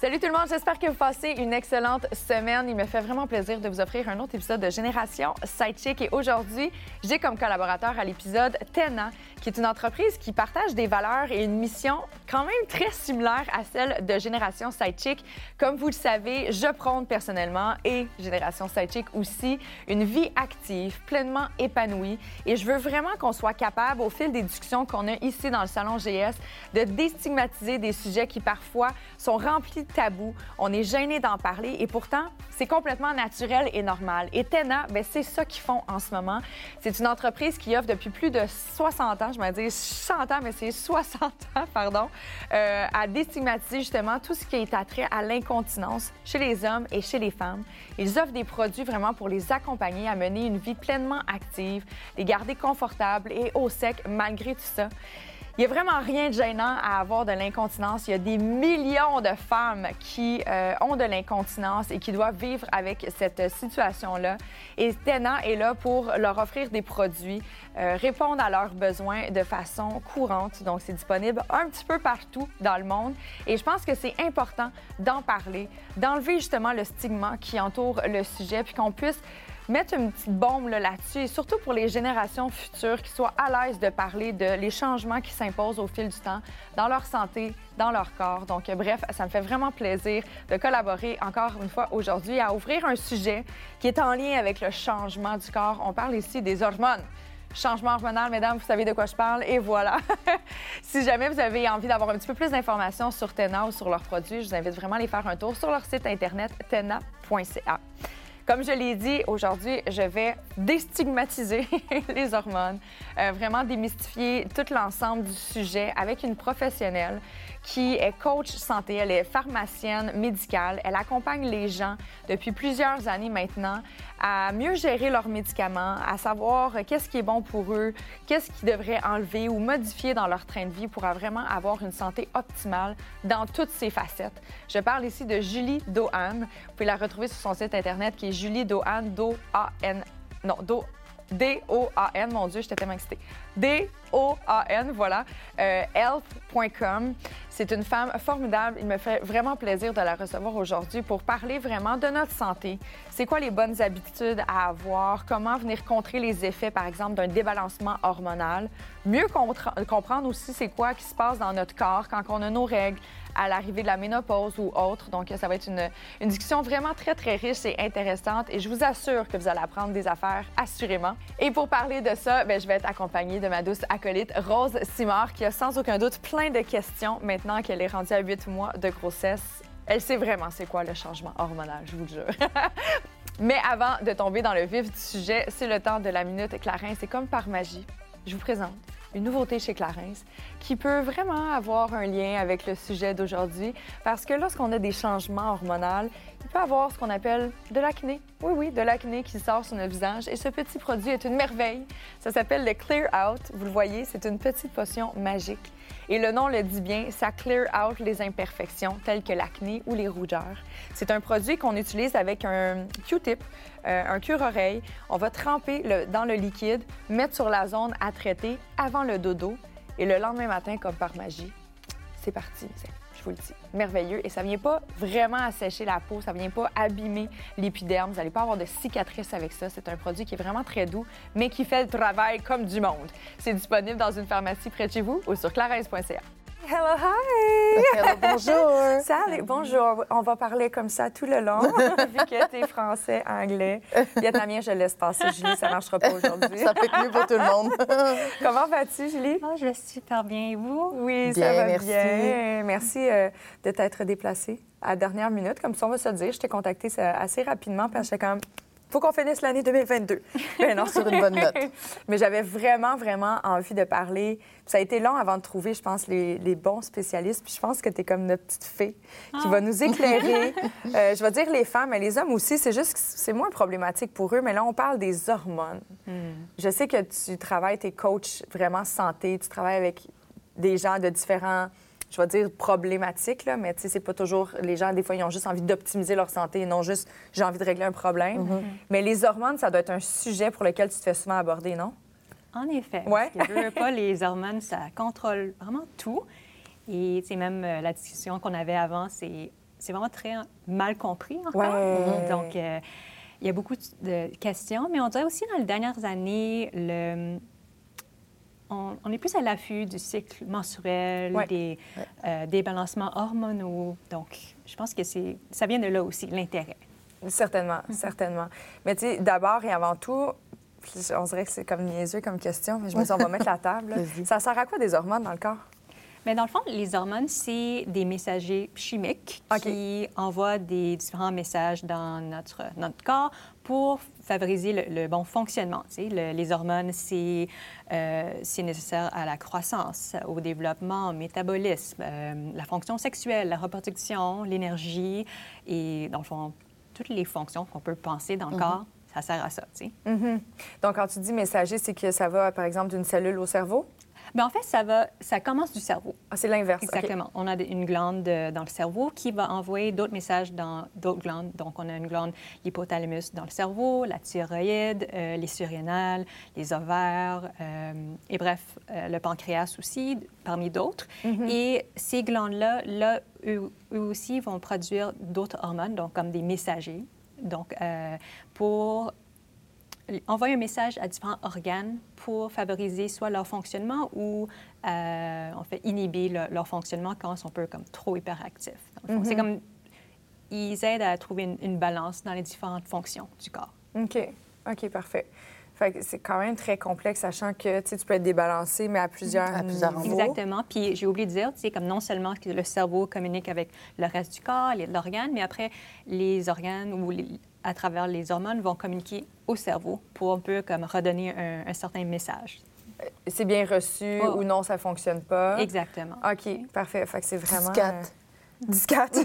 Salut tout le monde, j'espère que vous passez une excellente semaine. Il me fait vraiment plaisir de vous offrir un autre épisode de Génération Sidechick. Et aujourd'hui, j'ai comme collaborateur à l'épisode Tena, qui est une entreprise qui partage des valeurs et une mission quand même très similaire à celle de Génération Sidechick. Comme vous le savez, je prône personnellement et Génération Sidechick aussi une vie active, pleinement épanouie. Et je veux vraiment qu'on soit capable, au fil des discussions qu'on a ici dans le Salon GS, de déstigmatiser des sujets qui parfois sont remplis tabou, on est gêné d'en parler et pourtant, c'est complètement naturel et normal. Et Tena, ben, c'est ça qu'ils font en ce moment. C'est une entreprise qui offre depuis plus de 60 ans, je me dis 100 ans, mais c'est 60 ans, pardon, euh, à déstigmatiser justement tout ce qui est attrait à l'incontinence chez les hommes et chez les femmes. Ils offrent des produits vraiment pour les accompagner à mener une vie pleinement active, les garder confortables et au sec malgré tout ça. Il n'y a vraiment rien de gênant à avoir de l'incontinence. Il y a des millions de femmes qui euh, ont de l'incontinence et qui doivent vivre avec cette situation-là. Et Tena est là pour leur offrir des produits, euh, répondre à leurs besoins de façon courante. Donc, c'est disponible un petit peu partout dans le monde. Et je pense que c'est important d'en parler, d'enlever justement le stigma qui entoure le sujet, puis qu'on puisse mettre une petite bombe là-dessus, et surtout pour les générations futures qui soient à l'aise de parler de les changements qui s'imposent au fil du temps dans leur santé, dans leur corps. Donc, bref, ça me fait vraiment plaisir de collaborer encore une fois aujourd'hui à ouvrir un sujet qui est en lien avec le changement du corps. On parle ici des hormones changement hormonal, mesdames, vous savez de quoi je parle. Et voilà. si jamais vous avez envie d'avoir un petit peu plus d'informations sur Tena ou sur leurs produits, je vous invite vraiment à aller faire un tour sur leur site internet tena.ca. Comme je l'ai dit, aujourd'hui, je vais déstigmatiser les hormones, euh, vraiment démystifier tout l'ensemble du sujet avec une professionnelle qui est coach santé. Elle est pharmacienne médicale. Elle accompagne les gens depuis plusieurs années maintenant à mieux gérer leurs médicaments, à savoir qu'est-ce qui est bon pour eux, qu'est-ce qu'ils devraient enlever ou modifier dans leur train de vie pour vraiment avoir une santé optimale dans toutes ses facettes. Je parle ici de Julie Dohan. Vous pouvez la retrouver sur son site internet qui est Julie Dohan, Do-A-N. Non, Do D-O-A-N, mon Dieu, j'étais tellement excitée. D-O-A-N, voilà. Euh, health.com. C'est une femme formidable. Il me fait vraiment plaisir de la recevoir aujourd'hui pour parler vraiment de notre santé. C'est quoi les bonnes habitudes à avoir? Comment venir contrer les effets, par exemple, d'un débalancement hormonal? Mieux comprendre aussi c'est quoi qui se passe dans notre corps quand on a nos règles, à l'arrivée de la ménopause ou autre. Donc, ça va être une, discussion vraiment très, très riche et intéressante. Et je vous assure que vous allez apprendre des affaires, assurément. Et pour parler de ça, bien, je vais être accompagnée de ma douce acolyte, Rose Simard, qui a sans aucun doute plein de questions maintenant qu'elle est rendue à huit mois de grossesse. Elle sait vraiment c'est quoi le changement hormonal, je vous le jure. Mais avant de tomber dans le vif du sujet, c'est le temps de la minute Clarins. C'est comme par magie. Je vous présente une nouveauté chez Clarins qui peut vraiment avoir un lien avec le sujet d'aujourd'hui parce que lorsqu'on a des changements hormonaux, il peut avoir ce qu'on appelle de l'acné. Oui, oui, de l'acné qui sort sur notre visage. Et ce petit produit est une merveille. Ça s'appelle le Clear Out. Vous le voyez, c'est une petite potion magique. Et le nom le dit bien, ça clear out les imperfections telles que l'acné ou les rougeurs. C'est un produit qu'on utilise avec un Q-tip, euh, un cure-oreille. On va tremper dans le liquide, mettre sur la zone à traiter avant le dodo. Et le lendemain matin, comme par magie, c'est parti je vous le dis. Merveilleux. Et ça vient pas vraiment assécher la peau, ça vient pas abîmer l'épiderme. Vous n'allez pas avoir de cicatrices avec ça. C'est un produit qui est vraiment très doux, mais qui fait le travail comme du monde. C'est disponible dans une pharmacie près de chez vous ou sur clarence.ca. Hello, hi! Hello, bonjour! Salut, bonjour. On va parler comme ça tout le long, vu que t'es français, anglais. Vietnamien, je laisse passer, Julie, ça marchera pas aujourd'hui. ça fait mieux pour tout le monde. Comment vas-tu, Julie? Oh, je vais super bien. Et vous? Oui, ça va merci. bien. Merci euh, de t'être déplacée à la dernière minute. Comme ça, on va se dire, je t'ai contacté assez rapidement parce que j'étais comme faut qu'on finisse l'année 2022. Mais non, sur une bonne note. Mais j'avais vraiment, vraiment envie de parler. Ça a été long avant de trouver, je pense, les, les bons spécialistes. Puis je pense que tu es comme notre petite fée qui Ah. va nous éclairer. Euh, je vais dire les femmes, mais les hommes aussi. C'est juste que c'est moins problématique pour eux. Mais là, on parle des hormones. Je sais que tu travailles, tes coachs vraiment santé. Tu travailles avec des gens de différents je vais dire problématiques, là, mais tu sais, c'est pas toujours. Les gens, des fois, ils ont juste envie d'optimiser leur santé et non juste j'ai envie de régler un problème. Mais les hormones, ça doit être un sujet pour lequel tu te fais souvent aborder, non? En effet. Ouais. Parce que veux, veux pas, les hormones, ça contrôle vraiment tout. Et c'est même euh, la discussion qu'on avait avant, c'est c'est vraiment très mal compris encore. Ouais. Donc, euh, il y a beaucoup de questions, mais on dirait aussi dans les dernières années, le, on, on est plus à l'affût du cycle menstruel, Ouais. des euh, débalancements hormonaux. Donc, je pense que ça vient de là aussi, l'intérêt. Certainement, certainement. Mais tu sais, d'abord et avant tout, on dirait que c'est comme niaiseux comme question, mais je me dis, on va mettre la table. Ça sert à quoi des hormones dans le corps? Mais dans le fond, les hormones, c'est des messagers chimiques qui envoient des différents messages dans notre, notre corps pour favoriser le, le bon fonctionnement. Le- les hormones, c'est euh, nécessaire à la croissance, au développement, au métabolisme, euh, la fonction sexuelle, la reproduction, l'énergie et, dans le fond, toutes les fonctions qu'on peut penser dans le corps, ça sert à ça. Mhm. Donc, quand tu dis messager, c'est que ça va, par exemple, d'une cellule au cerveau? Mais en fait, ça, va, ça commence du cerveau. Ah, c'est l'inverse. Exactement. On a une glande euh, dans le cerveau qui va envoyer d'autres messages dans d'autres glandes. Donc, on a une glande, l'hypothalamus dans le cerveau, la thyroïde, euh, les surrénales, les ovaires, euh, et bref, euh, le pancréas aussi, parmi d'autres. Et ces glandes-là, là, eux, eux aussi vont produire d'autres hormones, donc comme des messagers. Donc, pour envoyer un message à différents organes pour favoriser soit leur fonctionnement ou euh, en fait inhiber le- leur fonctionnement quand ils sont un peu comme trop hyperactifs. fond. C'est comme ils aident à trouver une, une balance dans les différentes fonctions du corps. OK. OK, parfait. C'est quand même très complexe, sachant que tu peux être débalancé, mais à plusieurs, À plusieurs niveaux. endroits. Exactement. Puis j'ai oublié de dire, tu sais, comme non seulement que le cerveau communique avec le reste du corps, les- l'organe, mais après, les organes ou les- à travers les hormones vont communiquer au cerveau pour un peu comme redonner un, un certain message. C'est bien reçu ou non, ça fonctionne pas. Exactement. OK, parfait. Fait que c'est vraiment... euh, Discat.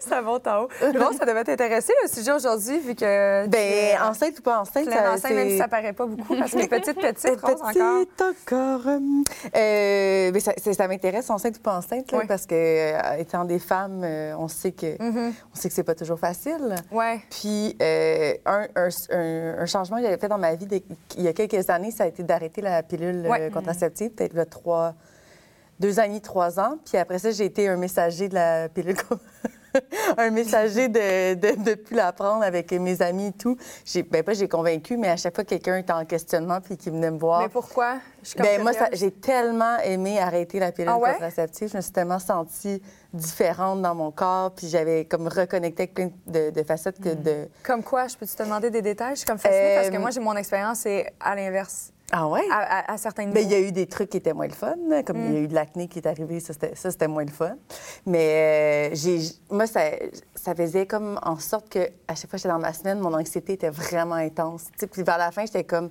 ça monte en haut. Rose, ça devait t'intéresser, le sujet aujourd'hui, vu que... Ben, euh, enceinte ou pas enceinte, ça, enceinte, même si ça paraît pas beaucoup, parce que les petites, petites, Rose, encore. Petite encore. Euh, ça, m'intéresse, enceinte ou pas enceinte, là, parce que euh, étant des femmes, euh, on sait que Mhm. on sait que c'est pas toujours facile. Ouais. Puis un, un- un- un changement que j'avais fait dans ma vie il y a quelques années, ça a été d'arrêter la pilule Ouais. contraceptive, peut-être là, trois, deux ans et demi, trois ans. Puis après ça, j'ai été un messager de la pilule. un messager de, de, de plus la prendre avec mes amis et tout. J'ai, ben pas j'ai convaincu, mais à chaque fois que quelqu'un était en questionnement puis qui venait me voir. Mais pourquoi? Je Ben, moi, ça- j'ai tellement aimé arrêter la pilule Ah ouais? contraceptive. Je me suis tellement sentie différente dans mon corps, puis j'avais comme reconnecté avec plein de, de facettes que de... Comme quoi? Je peux te demander des détails? Je suis comme fascinée parce que Euh, moi, j'ai mon expérience, c'est à l'inverse, Ah ouais? à, à- à certains niveaux. Ben, il y a eu des trucs qui étaient moins le fun, comme il y a eu de l'acné qui est arrivé, ça c'était, moins le fun. Mais euh, j'ai, moi, ça, ça faisait comme en sorte que à chaque fois que j'étais dans ma semaine, mon anxiété était vraiment intense. Puis vers la fin, j'étais comme,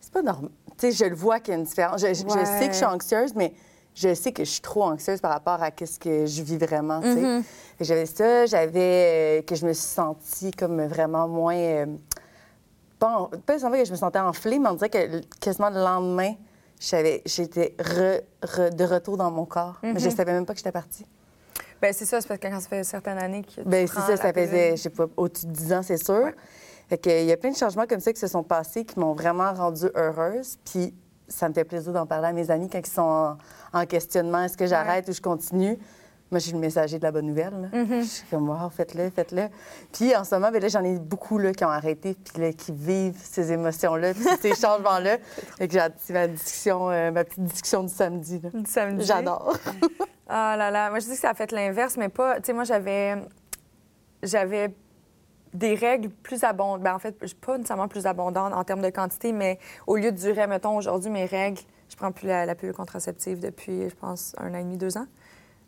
c'est pas normal. Tu sais, je le vois qu'il y a une différence. Je, sais que je suis anxieuse, mais je sais que je suis trop anxieuse par rapport à ce que je vis vraiment. que J'avais ça, j'avais euh, que je me suis sentie comme vraiment moins. euh, pas, en- pas que je me sentais enflée, mais on dirait que quasiment le lendemain, j'étais re- re- de retour dans mon corps. Mais je savais même pas que j'étais partie. Ben, c'est ça, c'est parce que quand ça fait certaines années que tu Ben c'est ça, ça faisait, je sais pas, au-dessus de 10 ans, c'est sûr. Fait que, il y a plein de changements comme ça qui se sont passés qui m'ont vraiment rendue heureuse. Puis ça me fait plaisir d'en parler à mes amis quand ils sont en, en questionnement. Est-ce que j'arrête ou je continue? Moi, je suis le messager de la bonne nouvelle. là. Mm-hmm. Je suis comme, wow, faites-le, faites-le. Puis en ce moment, ben là, j'en ai beaucoup là, qui ont arrêté, puis là, qui vivent ces émotions-là, puis ces changements-là. Fait que j'ai ma discussion, euh, ma petite discussion du samedi. là. Du samedi. J'adore. Ah là là, moi je dis que ça a fait l'inverse, mais pas. Tu sais, moi j'avais. J'avais des règles plus abondantes. Ben, en fait, pas nécessairement plus abondantes en termes de quantité, mais au lieu de durer, mettons, aujourd'hui, mes règles, je prends plus la, la pilule contraceptive depuis, je pense, un an et demi, deux ans.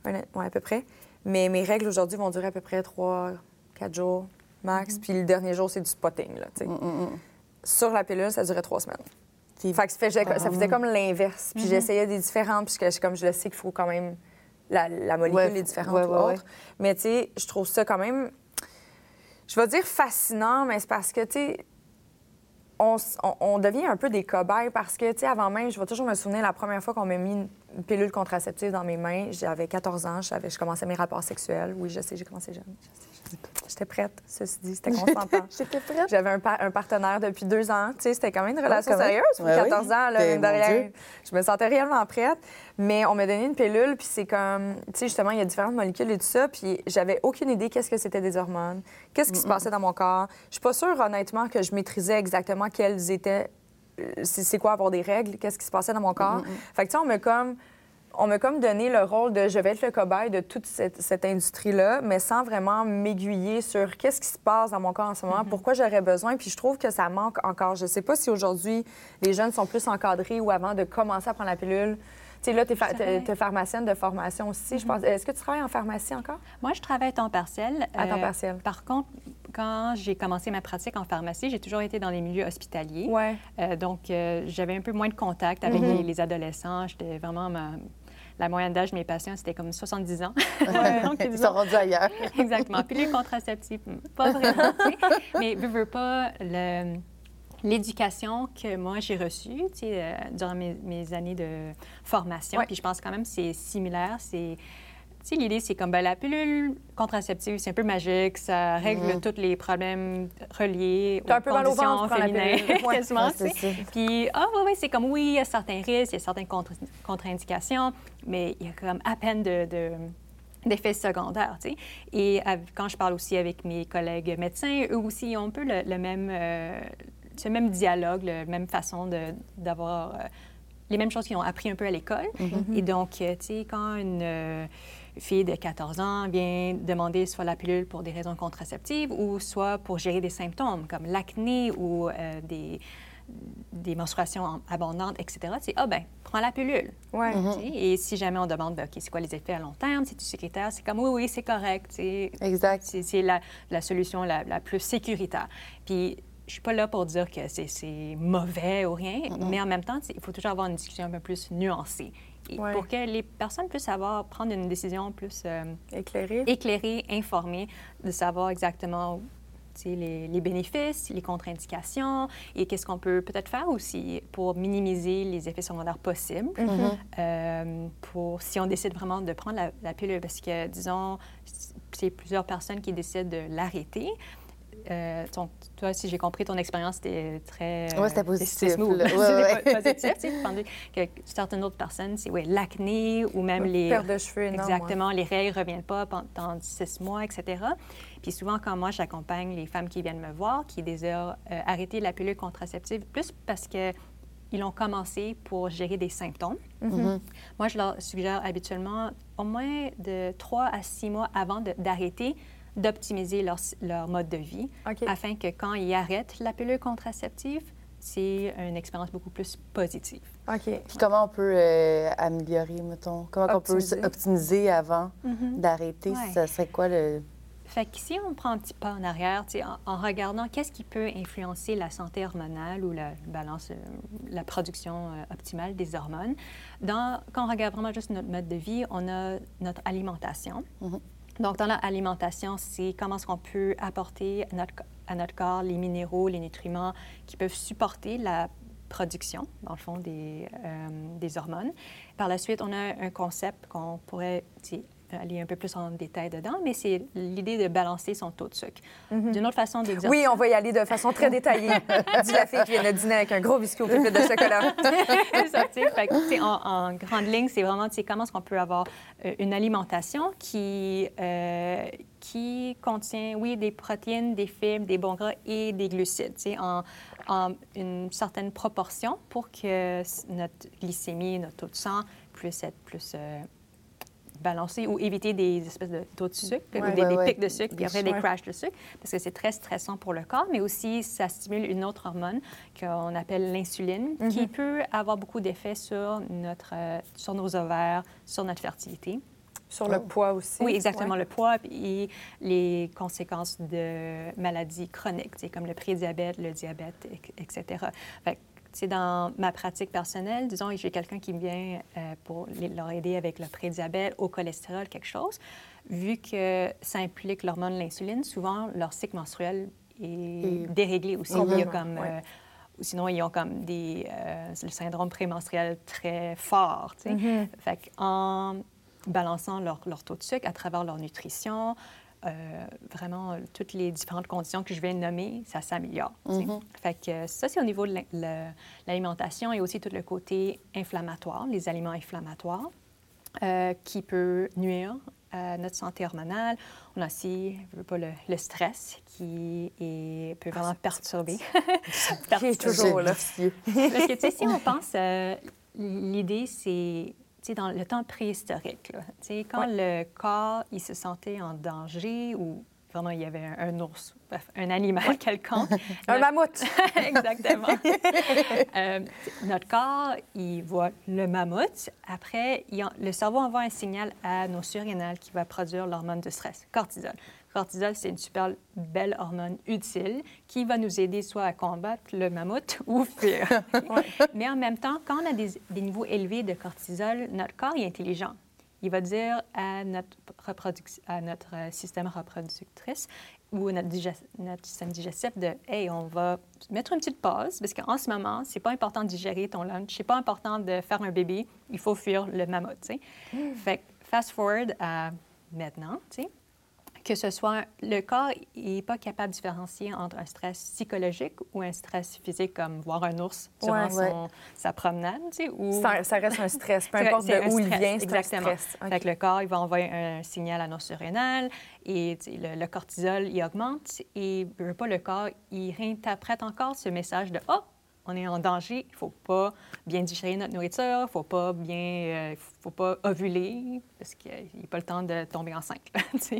Ouais, à peu près. Mais mes règles aujourd'hui vont durer à peu près trois, quatre jours. max. Puis le dernier jour, c'est du spotting, là, tu sais. Sur la pilule, ça durait trois semaines. Fait que ça faisait, ça faisait comme l'inverse. Puis j'essayais des différentes, puisque comme je le sais qu'il faut quand même. La, la molécule Ouais, est différente ouais, ou ouais, autre. Mais tu sais, je trouve ça quand même. Je vais dire fascinant, mais c'est parce que, tu sais, on, s- on- on devient un peu des cobayes parce que, tu sais, avant même, je vais toujours me souvenir la première fois qu'on m'a mis une pilule contraceptive dans mes mains. J'avais 14 ans, je commençais mes rapports sexuels. Oui, je sais, j'ai commencé jeune. Je. J'étais prête, ceci dit, c'était consentant. J'étais prête. J'avais un, pa- un partenaire depuis deux ans. Tu sais, c'était quand même une relation quand même. sérieuse pour Ouais, oui. 14 ans. Là, mine de mon rien. Dieu. Je me sentais réellement prête. Mais on m'a donné une pilule, puis c'est comme... Tu sais, justement, il y a différentes molécules et tout ça, puis j'avais aucune idée qu'est-ce que c'était des hormones, qu'est-ce qui se passait dans mon corps. Je suis pas sûre, honnêtement, que je maîtrisais exactement quelles étaient... C'est quoi avoir des règles, qu'est-ce qui se passait dans mon corps? Fait que, tu sais, on m'a comme... On m'a comme donné le rôle de je vais être le cobaye de toute cette, cette industrie-là, mais sans vraiment m'aiguiller sur qu'est-ce qui se passe dans mon corps en ce moment, pourquoi j'aurais besoin. Puis je trouve que ça manque encore. Je sais pas si aujourd'hui les jeunes sont plus encadrés ou avant de commencer à prendre la pilule. Tu sais, là, tu es, pharmacienne de formation aussi, je pense. Est-ce que tu travailles en pharmacie encore? Moi, je travaille à temps partiel. À temps Euh, partiel. Par contre, quand j'ai commencé ma pratique en pharmacie, j'ai toujours été dans les milieux hospitaliers. Ouais. Euh, donc, euh, j'avais un peu moins de contact avec Mm-hmm. les, les adolescents. J'étais vraiment... ma- La moyenne d'âge de mes patients, c'était comme 70 ans. Donc, Ils sont rendus ailleurs. Exactement. Puis les contraceptifs, pas vraiment. Mais veux, veux pas, le- l'éducation que moi j'ai reçue tu sais, euh, durant mes, mes années de formation, Ouais. puis je pense quand même que c'est similaire. C'est, tu sais, l'idée, c'est comme ben, la pilule contraceptive, c'est un peu magique, ça règle tous les problèmes reliés T'as aux un peu mal au conditions ventre, la féminines. Ouais. quasiment, Ouais, c'est. Puis, ah oui, oui, c'est comme, oui, il y a certains risques, il y a certaines contre- contre-indications, mais il y a comme à peine de- de d'effets secondaires, tu sais. Et quand je parle aussi avec mes collègues médecins, eux aussi ont un peu le, le même, euh, ce même dialogue, la même façon de- d'avoir euh, les mêmes choses qu'ils ont appris un peu à l'école. Mm-hmm. Et donc, euh, tu sais, quand une euh, fille de 14 ans vient demander soit la pilule pour des raisons contraceptives ou soit pour gérer des symptômes comme l'acné ou euh, des, des menstruations en- abondantes, etc., c'est ah ben, prends la pilule. Ouais. Tu sais, Et si jamais on demande, ben, OK, c'est quoi les effets à long terme, c'est-tu sécuritaire, c'est comme oui, oui, c'est correct. tu. Exact. C'est c'est la, la solution la, la plus sécuritaire. Puis, je suis pas là pour dire que c'est- mauvais ou rien, mais en même temps, il faut toujours avoir une discussion un peu plus nuancée. Et Ouais. Pour que les personnes puissent savoir prendre une décision plus euh, Éclairé. éclairée, informée, de savoir exactement les, les bénéfices, les contre-indications et qu'est-ce qu'on peut peut-être faire aussi pour minimiser les effets secondaires possibles. Euh, pour si on décide vraiment de prendre la, la pilule, parce que, disons, c'est plusieurs personnes qui décident de l'arrêter. Euh, ton- toi, si j'ai compris, ton expérience était très... Ouais, c'était euh, positif, là. Ouais, C'était ouais. positif, tu sais, tandis que certaines autres personnes, c'est ouais, l'acné ou même les... Perte de cheveux énorme. ouais. Exactement, les règles ne reviennent pas pendant six mois, etc. Puis souvent, quand moi, j'accompagne les femmes qui viennent me voir, qui désirent euh, arrêter la pilule contraceptive, plus parce que ils ont commencé pour gérer des symptômes. Mm-hmm. Moi, je leur suggère habituellement au moins de trois à six mois avant de- d'arrêter d'optimiser leur, leur mode de vie afin que quand ils arrêtent la pilule contraceptive, c'est une expérience beaucoup plus positive. OK. Puis comment on peut euh, améliorer, mettons? Comment on peut Optimiser. avant d'arrêter? Ouais. Ça serait quoi le... Fait que si on prend un petit pas en arrière, tu sais, en, en regardant qu'est-ce qui peut influencer la santé hormonale ou la balance, euh, la production euh, optimale des hormones, dans, quand on regarde vraiment juste notre mode de vie, on a notre alimentation. Donc, dans l'alimentation, c'est comment est-ce qu'on peut apporter à notre, corps les minéraux, les nutriments qui peuvent supporter la production, dans le fond, des, euh, des hormones. Par la suite, on a un concept qu'on pourrait aller un peu plus en détail dedans, mais c'est l'idée de balancer son taux de sucre. D'une autre façon de dire Oui, on va y aller de façon très détaillée. Dis la fille qui vient de dîner avec un gros biscuit au pépite de chocolat. c'est ça. Fait que, en, en grande ligne, c'est vraiment, comment est-ce qu'on peut avoir euh, une alimentation qui, euh, qui contient, oui, des protéines, des fibres, des bons gras et des glucides, tu sais, en, en une certaine proportion pour que notre glycémie, notre taux de sang puisse être plus euh, balancé ou éviter des espèces de taux de sucre Ouais, ou des, ouais, des ouais. pics de sucre, puis après des crashs de sucre, parce que c'est très stressant pour le corps, mais aussi ça stimule une autre hormone qu'on appelle l'insuline, qui peut avoir beaucoup d'effets sur, notre, euh, sur nos ovaires, sur notre fertilité. Sur le Oh. poids aussi. Oui, exactement, Ouais. le poids et les conséquences de maladies chroniques, comme le prédiabète, le diabète, etc. Fait sais, dans ma pratique personnelle, disons, j'ai quelqu'un qui vient euh, pour les- leur aider avec le prédiabète, au cholestérol, quelque chose. Vu que ça implique l'hormone l'insuline, souvent leur cycle menstruel est Et- déréglé aussi. Il y a comme, ouais. euh, sinon, ils ont comme des, euh, le syndrome prémenstruel très fort. Mhm. Fait en balançant leur, leur taux de sucre à travers leur nutrition, euh, vraiment, euh, toutes les différentes conditions que je de nommer, ça s'améliore. Mhm. Fait que euh, ça, c'est au niveau de l'alimentation et aussi tout le côté inflammatoire, les aliments inflammatoires, euh, qui peut nuire à notre santé hormonale. On a aussi, je veux pas, le, le stress qui est- peut vraiment perturber. Qui est toujours là. Parce que, tu sais, si on pense, euh, l'idée, c'est, dans le temps préhistorique, là, quand le corps, il se sentait en danger ou vraiment il y avait un, un ours, un animal quelconque. Un mammouth. Exactement. Euh, notre corps, il voit le mammouth. Après, en- le cerveau envoie un signal à nos surrénales qui va produire l'hormone de stress, cortisol. Cortisol, c'est une super belle hormone utile qui va nous aider soit à combattre le mammouth ou fuir. Mais en même temps, quand on a des, des niveaux élevés de cortisol, notre corps est intelligent. Il va dire à notre, reproduc- à notre euh, système reproductrice ou notre, notre système digestif de Hey, on va mettre une petite pause parce qu'en ce moment, c'est pas important de digérer ton lunch, c'est pas important de faire un bébé, il faut fuir le mammouth. sais. Fait fast forward à maintenant, tu sais, que ce soit le corps n'est pas capable de différencier entre un stress psychologique ou un stress physique comme voir un ours durant Ouais. son- sa promenade, tu sais, ou Ça, ça reste un stress. Peu importe de où il vient, c'est un stress. Fait que le corps, il va envoyer un signal à nos surrénales et tu sais, le, le cortisol, il augmente et pas le corps, il réinterprète encore ce message de « Oh, on est en danger, il faut pas bien digérer notre nourriture, il faut pas bien, euh, faut pas ovuler parce qu'il n'y a pas le temps de tomber enceinte.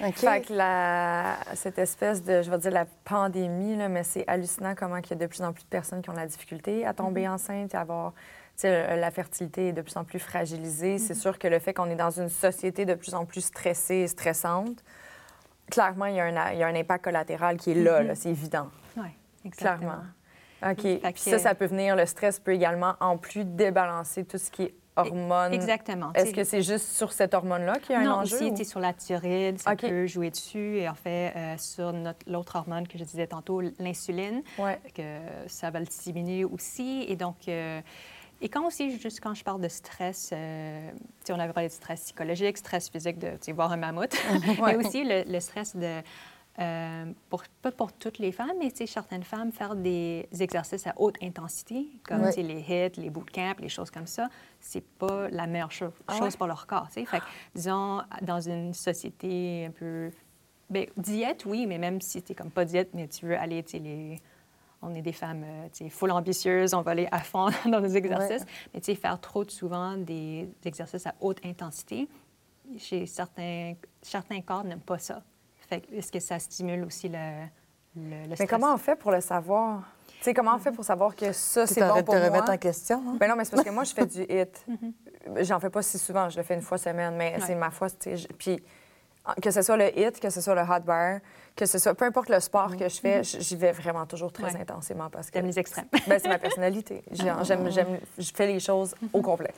là, tu sais. OK. Fait que la, cette espèce de, je vais dire la pandémie, là, mais c'est hallucinant comment il y a de plus en plus de personnes qui ont la difficulté à tomber enceinte et à avoir, tu sais, la fertilité est de plus en plus fragilisée. C'est sûr que le fait qu'on est dans une société de plus en plus stressée et stressante, clairement, il y a un, il y a un impact collatéral qui est là, là, c'est évident, Oui, exactement. clairement. OK. Puis ça, ça peut venir, le stress peut également, en plus, débalancer tout ce qui est Exactement. Est-ce que c'est juste sur cette hormone-là qu'il y a un non, enjeu? aussi, ou- sur la thyroïde, ça peut jouer dessus. Et en fait, euh, sur l'autre hormone que je disais tantôt, l'insuline, Ouais. que ça va le diminuer aussi. Et donc, euh, et quand aussi, juste quand je parle de stress, euh, on avait parlé de stress psychologique, stress physique, de voir un mammouth, mais aussi le, le stress de, euh, pour, pas pour toutes les femmes, mais certaines femmes, faire des exercices à haute intensité, comme Ouais. les hits, les bootcamps, les choses comme ça, c'est pas la meilleure cho- Ah chose ouais? pour leur corps. Fait que, disons, dans une société un peu Bien, diète, oui, mais même si tu comme pas diète, mais tu veux aller, les... on est des femmes, euh, tu full ambitieuses, on va aller à fond dans nos exercices, mais tu sais, faire trop de souvent des, des exercices à haute intensité, chez certains, certains corps n'aiment pas ça. Fait que, est-ce que ça stimule aussi le, le, le Mais comment on fait pour le savoir? Tu sais, comment on fait pour savoir que ça, c'est bon pour te moi? remettre en question. hein? Ben non, mais c'est parce que moi, je fais du hit. J'en fais pas si souvent, je le fais une fois semaine, mais Ouais. c'est ma foi. je- Puis que ce soit le hit, que ce soit le hot bar, que ce soit peu importe le sport que je fais, j- j'y vais vraiment toujours très Ouais. intensément parce que T'aimes les extrêmes. ben, c'est ma personnalité. J'ai- J'aime, j'aime, je fais les choses au complet.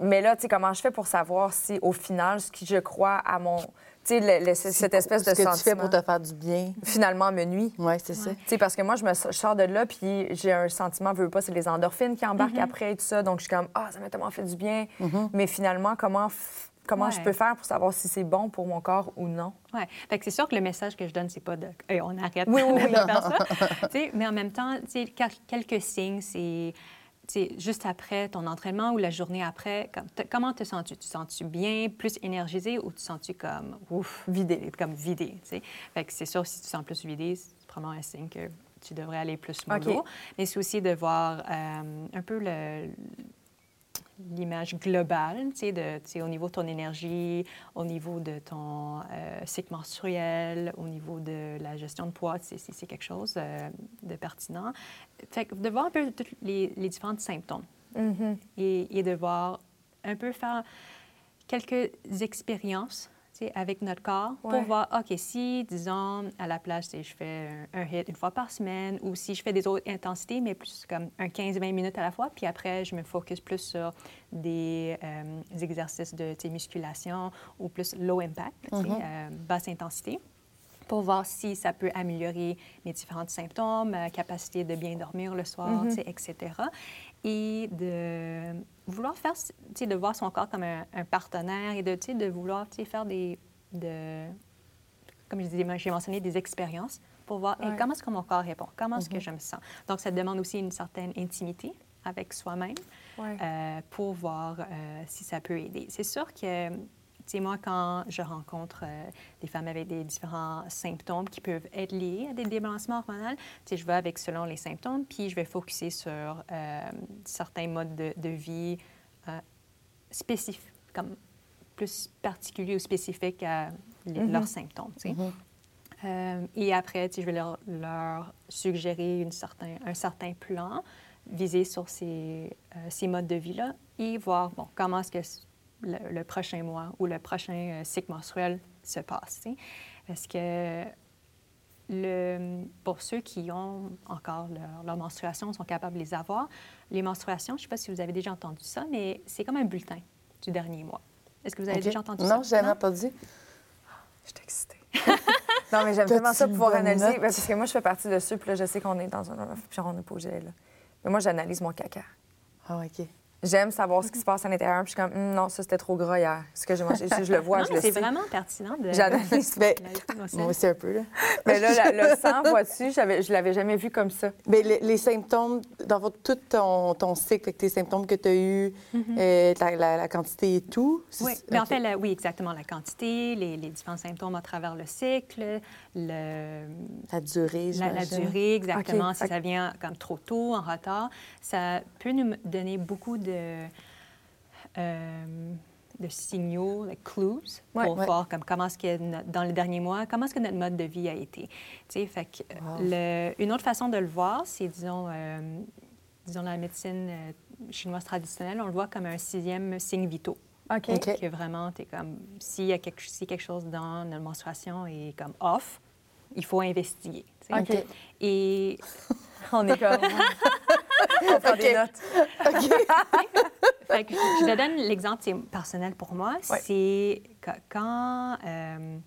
Mais là, tu sais, comment je fais pour savoir si, au final, ce qui je crois à mon, tu sais, le- le- cette espèce de Ce que tu fais sentiment, pour te faire du bien. finalement, me nuit. Oui, c'est ça. Tu sais, parce que moi, je me je sors de là, puis j'ai un sentiment, veux pas, c'est les endorphines qui embarquent après et tout ça. Donc, je suis comme, ah, ça m'a tellement fait du bien. Mais finalement, comment, f- comment je peux faire pour savoir si c'est bon pour mon corps ou non? Oui. Fait que c'est sûr que le message que je donne, c'est pas de Hey, on arrête Oui, oui, de oui. faire ça. Tu sais, mais en même temps, tu sais, quel- quelques signes, c'est juste après ton entraînement ou la journée après, comme- comment te sens-tu? Te sens-tu bien, plus énergisé ou te sens-tu comme ouf, vidé, comme vidé? tu sais? Fait que c'est sûr, si tu te sens plus vidé, c'est probablement un signe que tu devrais aller plus mollo. Mais c'est aussi de voir euh, un peu le, l'image globale, tu sais, au niveau de ton énergie, au niveau de ton euh, cycle menstruel, au niveau de la gestion de poids, c'est quelque chose euh, de pertinent. Fait que de voir un peu tous les, les différents symptômes Mm-hmm. et, et de voir un peu faire quelques expériences avec notre corps Ouais. pour voir, OK, si, disons, à la plage, je fais un, un hit une fois par semaine ou si je fais des autres intensités, mais plus comme un 15-20 minutes à la fois, puis après, je me focus plus sur des, euh, des exercices de musculation ou plus low impact, sais, euh, basse intensité pour voir si ça peut améliorer mes différents symptômes, capacité de bien dormir le soir, sais, etc. Et de vouloir faire, tu sais, de voir son corps comme un, un partenaire et de, de vouloir, faire des, de, comme je disais, j'ai mentionné des expériences pour voir hey, Ouais. comment est-ce que mon corps répond, comment est-ce que je me sens? Donc, ça demande aussi une certaine intimité avec soi-même Ouais. euh, pour voir euh, si ça peut aider. C'est sûr que, tu sais, moi, quand je rencontre euh, des femmes avec des différents symptômes qui peuvent être liés à des débalancements hormonaux, tu sais, je vais avec selon les symptômes, puis je vais focuser sur euh, certains modes de, de vie euh, spécifiques, comme plus particuliers ou spécifiques à les- leurs symptômes, sais. Euh, et après, je vais leur, leur suggérer une certain, un certain plan visé sur ces, euh, ces modes de vie-là et voir bon, comment est-ce que le, le prochain mois ou le prochain euh, cycle menstruel se passe. Parce que le, pour ceux qui ont encore leur, leur menstruation, sont capables de les avoir, les menstruations, je ne sais pas si vous avez déjà entendu ça, mais c'est comme un bulletin du dernier mois. Est-ce que vous avez déjà entendu ça? Non, j'ai jamais entendu. Je suis excitée. non, mais j'aime tellement ça pouvoir analyser. note? Ben, parce que moi, je fais partie de ceux, puis là, je sais qu'on est dans un. Puis on n'est pas obligé d'être là. Mais moi, j'analyse mon caca. Ah, OK. J'aime savoir ce qui se passe à l'intérieur, puis je suis comme, Hum, non, ça, c'était trop gras hier. Ce que j'ai mangé, je, je le vois, Non, je mais le c'est sais. vraiment pertinent de... J'analyse. Ben, Moi aussi. un peu, là. Mais là, la- le sang, vois-tu, je l'avais jamais vu comme ça. Mais les, les symptômes, dans votre, tout ton, ton cycle, avec tes symptômes que tu as eus, euh, la, la- la quantité et tout. c'est- Mhm. Oui, mais en fait, la- oui, exactement, la quantité, les, les différents symptômes à travers le cycle, le, La durée, la, durée, exactement, si ça vient comme trop tôt, en retard, ça peut nous donner beaucoup de, euh, de signaux, like clues, Ouais. pour Ouais. voir comme comment est-ce que dans les derniers mois, comment est-ce que notre mode de vie a été. Tu fait que euh, Wow. le- une autre façon de le voir, c'est, disons, euh, disons la médecine euh, chinoise traditionnelle, on le voit comme un sixième signe vitaux. OK. OK. Que vraiment, t'es comme, s'il y a quelque, si quelque chose dans notre menstruation est comme off, il faut investiguer. tu sais. OK. Et On est comme. des notes. fait que je te donne l'exemple personnel pour moi. Ouais. C'est quand, euh,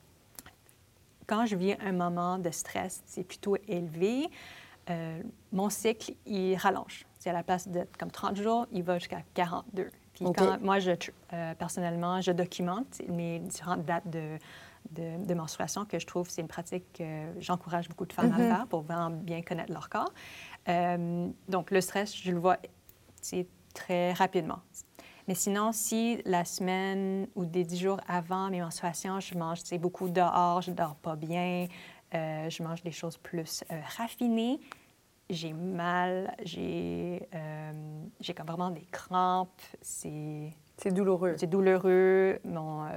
quand je vis un moment de stress, c'est plutôt élevé, euh, mon cycle, il rallonge. C'est à la place de comme 30 jours, il va jusqu'à 42. Puis quand moi, je, euh, personnellement, je documente mes différentes dates de, de, de menstruation que je trouve c'est une pratique que j'encourage beaucoup de femmes à faire pour vraiment bien connaître leur corps. Euh, donc, le stress, je le vois très rapidement. Mais sinon, si la semaine ou des dix jours avant mes menstruations, je mange beaucoup dehors, je dors pas bien, euh, je mange des choses plus euh, raffinées, j'ai mal, j'ai j'ai comme vraiment des crampes, c'est C'est douloureux. c'est douloureux, mon,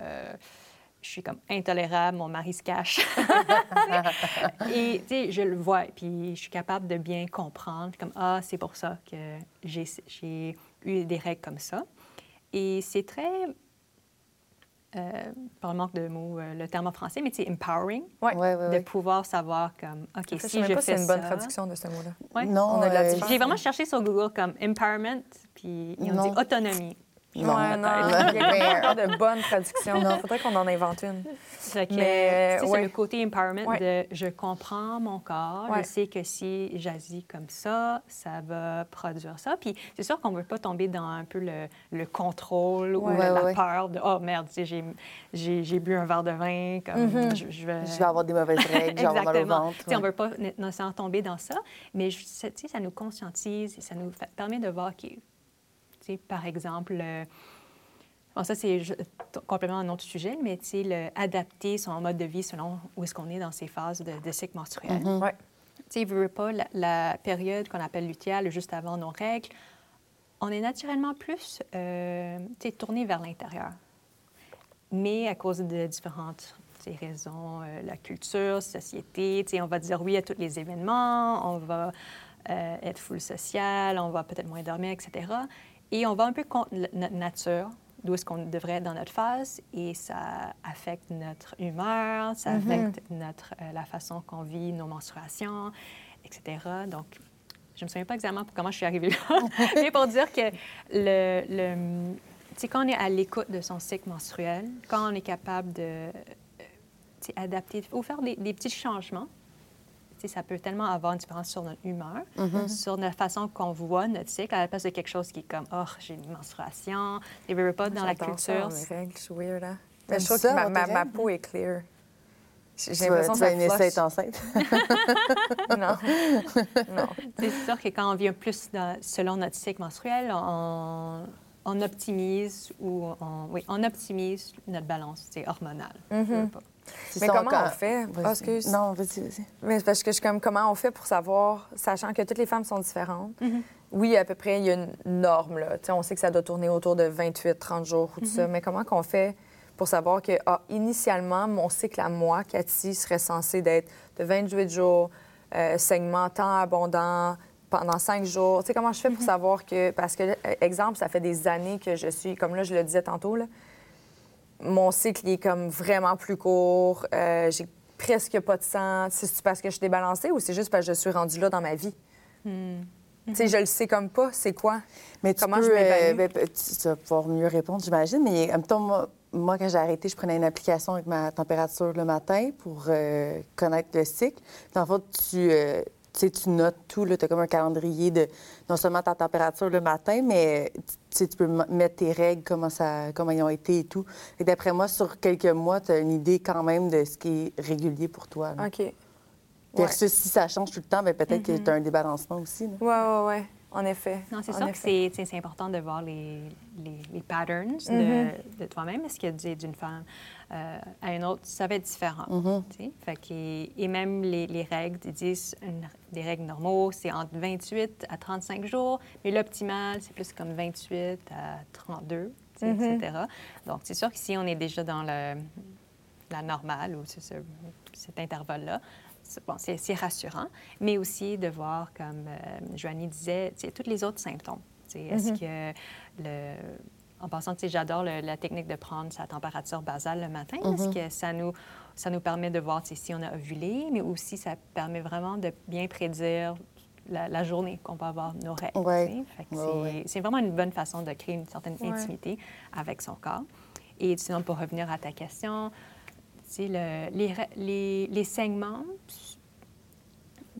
je suis comme intolérable, mon mari se cache. et tu sais, je le vois, puis je suis capable de bien comprendre, comme ah, c'est pour ça que j'ai eu des règles comme ça. Et c'est très, euh, par le manque de mots, euh, le terme en français, mais c'est empowering Ouais. Ouais, ouais, de ouais. pouvoir savoir comme ok, Je sais si même je pas si fais c'est une bonne traduction de ce mot-là. Ouais. Non, On a de la euh, différence. J'ai vraiment cherché sur Google comme empowerment, puis ils ont Non. dit autonomie. Ouais, non, il y a pas de bonne traduction. Il faudrait qu'on en invente une. Mais, ouais. c'est le côté empowerment Ouais. de je comprends mon corps, Ouais. je sais que si j'agis comme ça, ça va produire ça. Puis c'est sûr qu'on ne veut pas tomber dans un peu le, le contrôle ou Ouais. la, Ouais, la ouais. peur de oh merde, j'ai, bu un verre de vin, comme Mhm. je, je vais. Je vais avoir des mauvaises règles, je vais avoir mal au ventre. On ne veut pas né- nécessairement tomber dans ça, mais ça, nous conscientise et ça nous fait- permet de voir que, sais, par exemple, euh, bon, ça c'est complètement un autre sujet, mais tu sais, le- adapter son mode de vie selon où est-ce qu'on est dans ces phases de, de cycle menstruel. Mhm. Ouais. Tu sais, veux, pas, la, la période qu'on appelle lutéale, juste avant nos règles, on est naturellement plus euh, tu sais, tourné vers l'intérieur. Mais à cause de différentes raisons, euh, la culture, société, tu sais, on va dire oui à tous les événements, on va euh, être full social, on va peut-être moins dormir, etc. Et on va un peu contre notre nature d'où est-ce qu'on devrait être dans notre phase et ça affecte notre humeur, ça affecte notre, euh, la façon qu'on vit nos menstruations, etc. Donc, je ne me souviens pas exactement comment je suis arrivée là, mais pour dire que le, le quand on est à l'écoute de son cycle menstruel, quand on est capable de euh, adapter ou faire des, des petits changements, ça peut tellement avoir une différence sur notre humeur, sur la façon qu'on voit notre cycle, à la place de quelque chose qui est comme, oh, j'ai une menstruation, ne veut pas dans la ça, culture. mes règles, je suis weird, hein? Mais je trouve ça, que ma, ma, ma peau est clear. J'ai Tu l'impression tu que vas ça ça être enceinte? Non. non. C'est sûr que quand on vient plus dans- selon notre cycle menstruel, on, on optimise ou on, oui, on optimise notre balance c'est hormonale. Veux Mais comment on fait? Ah, excuse. Non, vas-y, vas-y. Mais parce que je suis comme, comment on fait pour savoir, sachant que toutes les femmes sont différentes? Mhm. Oui, à peu près, il y a une norme, là. Tu sais, on sait que ça doit tourner autour de 28, 30 jours ou tout ça. Mais comment qu'on fait pour savoir que, ah, initialement, mon cycle à moi, Cathy, serait censé d'être de 28 jours, euh, saignement temps abondant, pendant 5 jours? Tu sais, comment je fais pour savoir que... Parce que, euh, exemple, ça fait des années que je suis, comme là, je le disais tantôt, là, mon cycle il est comme vraiment plus court. euh, j'ai presque pas de sang. C'est parce que je suis débalancée ou c'est juste parce que je suis rendue là dans ma vie? Tu sais, je le sais comme pas, c'est quoi? Mais tu Comment peux, je m'évalue? ben, ben, tu, tu vas pouvoir mieux répondre, j'imagine. Mais en même temps, moi, moi, quand j'ai arrêté, je prenais une application avec ma température le matin pour euh, connaître le cycle. Puis en fait, tu, euh, tu sais, tu notes tout. Tu as comme un calendrier de non seulement ta température le matin, mais tu peux mettre tes règles, comment, ça, comment ils ont été et tout. Et d'après moi, sur quelques mois, tu as une idée quand même de ce qui est régulier pour toi. là. OK. Ouais, Versus si ça change tout le temps, ben, peut-être que tu as un débalancement aussi. là. ouais, ouais. En effet. Non, c'est sûr que effet. c'est- important de voir les, les, les patterns de, de toi-même. Est-ce que du- d'une femme euh, à une autre, ça va être différent. sais. Fait que- et même les, les règles, ils disent une- des règles normaux, c'est entre 28 à 35 jours, mais l'optimal, c'est plus comme 28 à 32, tu sais, etc. Donc, c'est sûr que si on est déjà dans le, la normale ou ce- cet intervalle-là, bon, c'est rassurant, mais aussi de voir, comme euh, Joanie disait, tous les autres symptômes. Est-ce que le. En passant, j'adore la technique de prendre sa température basale le matin parce que ça nous, ça nous permet de voir si on a ovulé, mais aussi ça permet vraiment de bien prédire la, la journée qu'on va avoir nos règles. Ouais. que c'est- ouais. vraiment une bonne façon de créer une certaine intimité avec son corps. Et sinon, pour revenir à ta question, le- les, les, les saignements,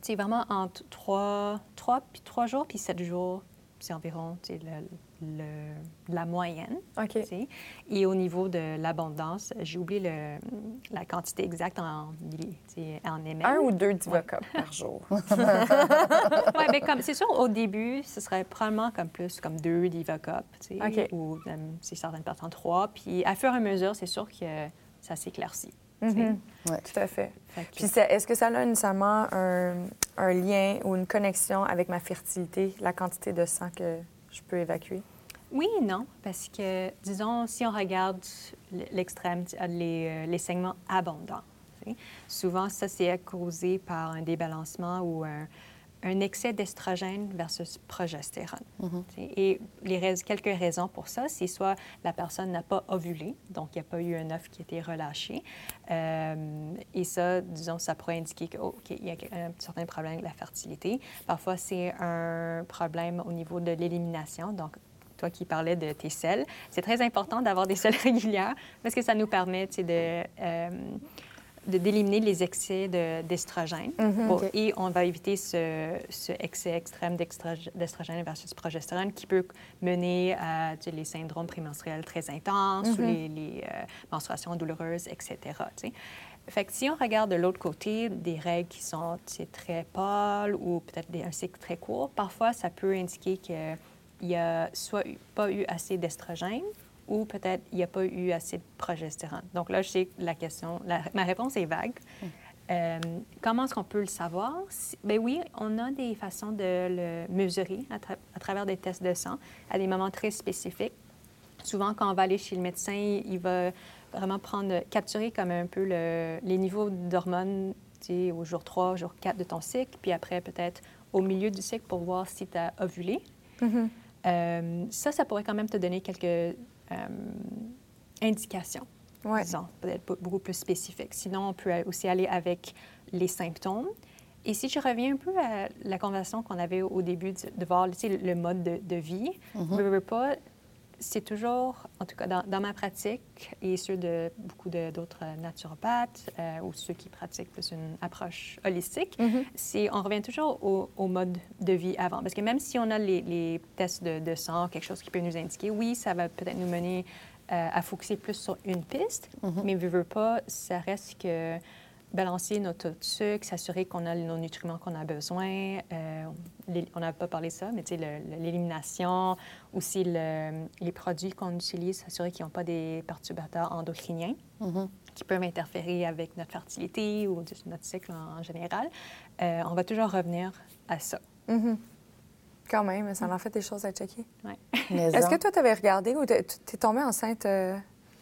c'est vraiment entre trois, trois, puis trois jours puis sept jours, c'est environ le- le- la moyenne. Et au niveau de l'abondance, j'ai oublié le- la quantité exacte en, en ml. Un ou deux Divocop par jour. Ouais, ben, comme c'est sûr, au début, ce serait probablement comme plus comme deux Divocop, tu sais, OK. ou euh, si certaines personnes trois. Puis à fur et à mesure, c'est sûr que ça s'éclaircit. Mhm. Ouais. Tout à fait. Puis est-ce que ça a nécessairement un, un lien ou une connexion avec ma fertilité, la quantité de sang que je peux évacuer? Oui et non, parce que, disons, si on regarde l'extrême, tu- les, euh, les saignements abondants, souvent, ça, c'est causé par un débalancement ou un, un excès d'estrogène versus progestérone. tu sais. Et les rais- quelques raisons pour ça, c'est soit la personne n'a pas ovulé, donc il n'y a pas eu un œuf qui a été relâché. Euh, et ça, disons, ça pourrait indiquer qu'il y a un certain problème avec la fertilité. Parfois, c'est un problème au niveau de l'élimination, donc toi qui parlais de tes selles, c'est très important d'avoir des selles régulières parce que ça nous permet de, euh, de- d'éliminer les excès de- d'estrogène. OK. Et on va éviter ce, ce excès extrême d'estrogène versus progestérone qui peut mener à tu sais, les syndromes prémenstruels très intenses ou les, les, euh, menstruations douloureuses, etc. tu sais. Fait que si on regarde de l'autre côté, des règles qui sont tu sais, très pâles ou peut-être un cycle très court, parfois ça peut indiquer qu'il n'y a soit pas eu assez d'estrogène ou peut-être il n'y a pas eu assez de progestérone. Donc là, je sais que la question, la- ma réponse est vague. Euh, comment est-ce qu'on peut le savoir? Ben oui, on a des façons de le mesurer à, tra- à travers des tests de sang à des moments très spécifiques. Souvent, quand on va aller chez le médecin, il va vraiment prendre, capturer comme un peu le- les niveaux d'hormones au jour 3, au jour 4 de ton cycle, puis après peut-être au milieu du cycle pour voir si tu as ovulé. Euh, ça, ça pourrait quand même te donner quelques euh, indications, Ouais. disons, peut-être be- beaucoup plus spécifiques. Sinon, on peut aussi aller avec les symptômes. Et si je reviens un peu à la conversation qu'on avait au début de, de voir tu sais, le mode de, de vie, veux, veux pas, c'est toujours, en tout cas dans, dans ma pratique et ceux de beaucoup d'autres naturopathes euh, ou ceux qui pratiquent plus une approche holistique, c'est on revient toujours au, au mode de vie avant. Parce que même si on a les, les tests de, de sang, quelque chose qui peut nous indiquer, oui, ça va peut-être nous mener euh, à focuser plus sur une piste, mais veux, veux pas, ça reste que balancer notre taux de sucre, s'assurer qu'on a nos nutriments qu'on a besoin. Euh, on n'a pas parlé de ça, mais tu l'élimination, aussi le- les produits qu'on utilise, s'assurer qu'ils n'ont pas des perturbateurs endocriniens qui peuvent interférer avec notre fertilité ou juste notre cycle en, en général. Euh, on va toujours revenir à ça. Mhm. Quand même, ça en fait des choses à checker. Ouais. Est-ce que toi, tu avais regardé ou t'es t'es tombée enceinte? euh,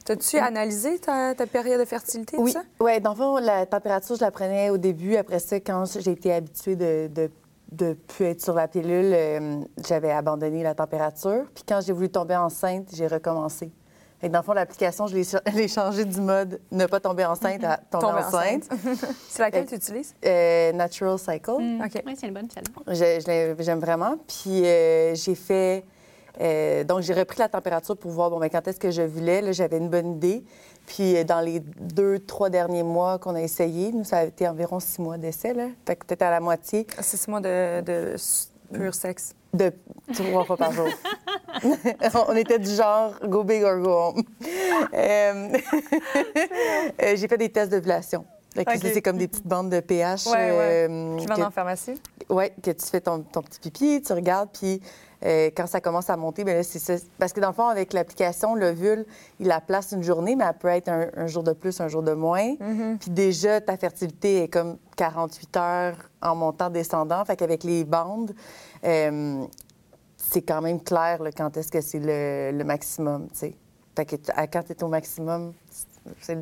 T'as-tu analysé ta, ta période de fertilité, Oui, ça? ouais, dans le fond, la température, je la prenais au début. Après ça, quand j'ai été habituée de de de plus être sur la pilule, euh, j'avais abandonné la température. Puis quand j'ai voulu tomber enceinte, j'ai recommencé. Fait que dans le fond, l'application, je l'ai cha- l'ai changée du mode ne pas tomber enceinte à tomber, Tomber enceinte. C'est laquelle Fait- tu utilises? Euh, Natural Cycle. OK. Oui, c'est une bonne celle. J'aime vraiment. Puis euh, j'ai fait. Euh, donc, j'ai repris la température pour voir bon, ben, quand est-ce que je voulais. Là, j'avais une bonne idée. Puis, euh, dans les deux, trois derniers mois qu'on a essayé, nous, ça a été environ six mois d'essai. Là. Fait que peut-être à la moitié C'est six mois de, de pur sexe. de trois fois par jour. On était du genre go big or go home. Euh, j'ai fait des tests d'ovulation. C'est comme des petites bandes de pH. Ouais, ouais. euh, Qui que- vendent en pharmacie? Oui, que tu fais ton, ton petit pipi, tu regardes, puis euh, quand ça commence à monter, bien là, c'est ça. Parce que dans le fond, avec l'application, l'ovule, il la place une journée, mais elle peut être un, un jour de plus, un jour de moins. Puis déjà, ta fertilité est comme 48 heures en montant, descendant. Fait qu'avec les bandes, euh, c'est quand même clair là, quand est-ce que c'est le, le maximum, tu sais. Fait que quand tu es au maximum, c'est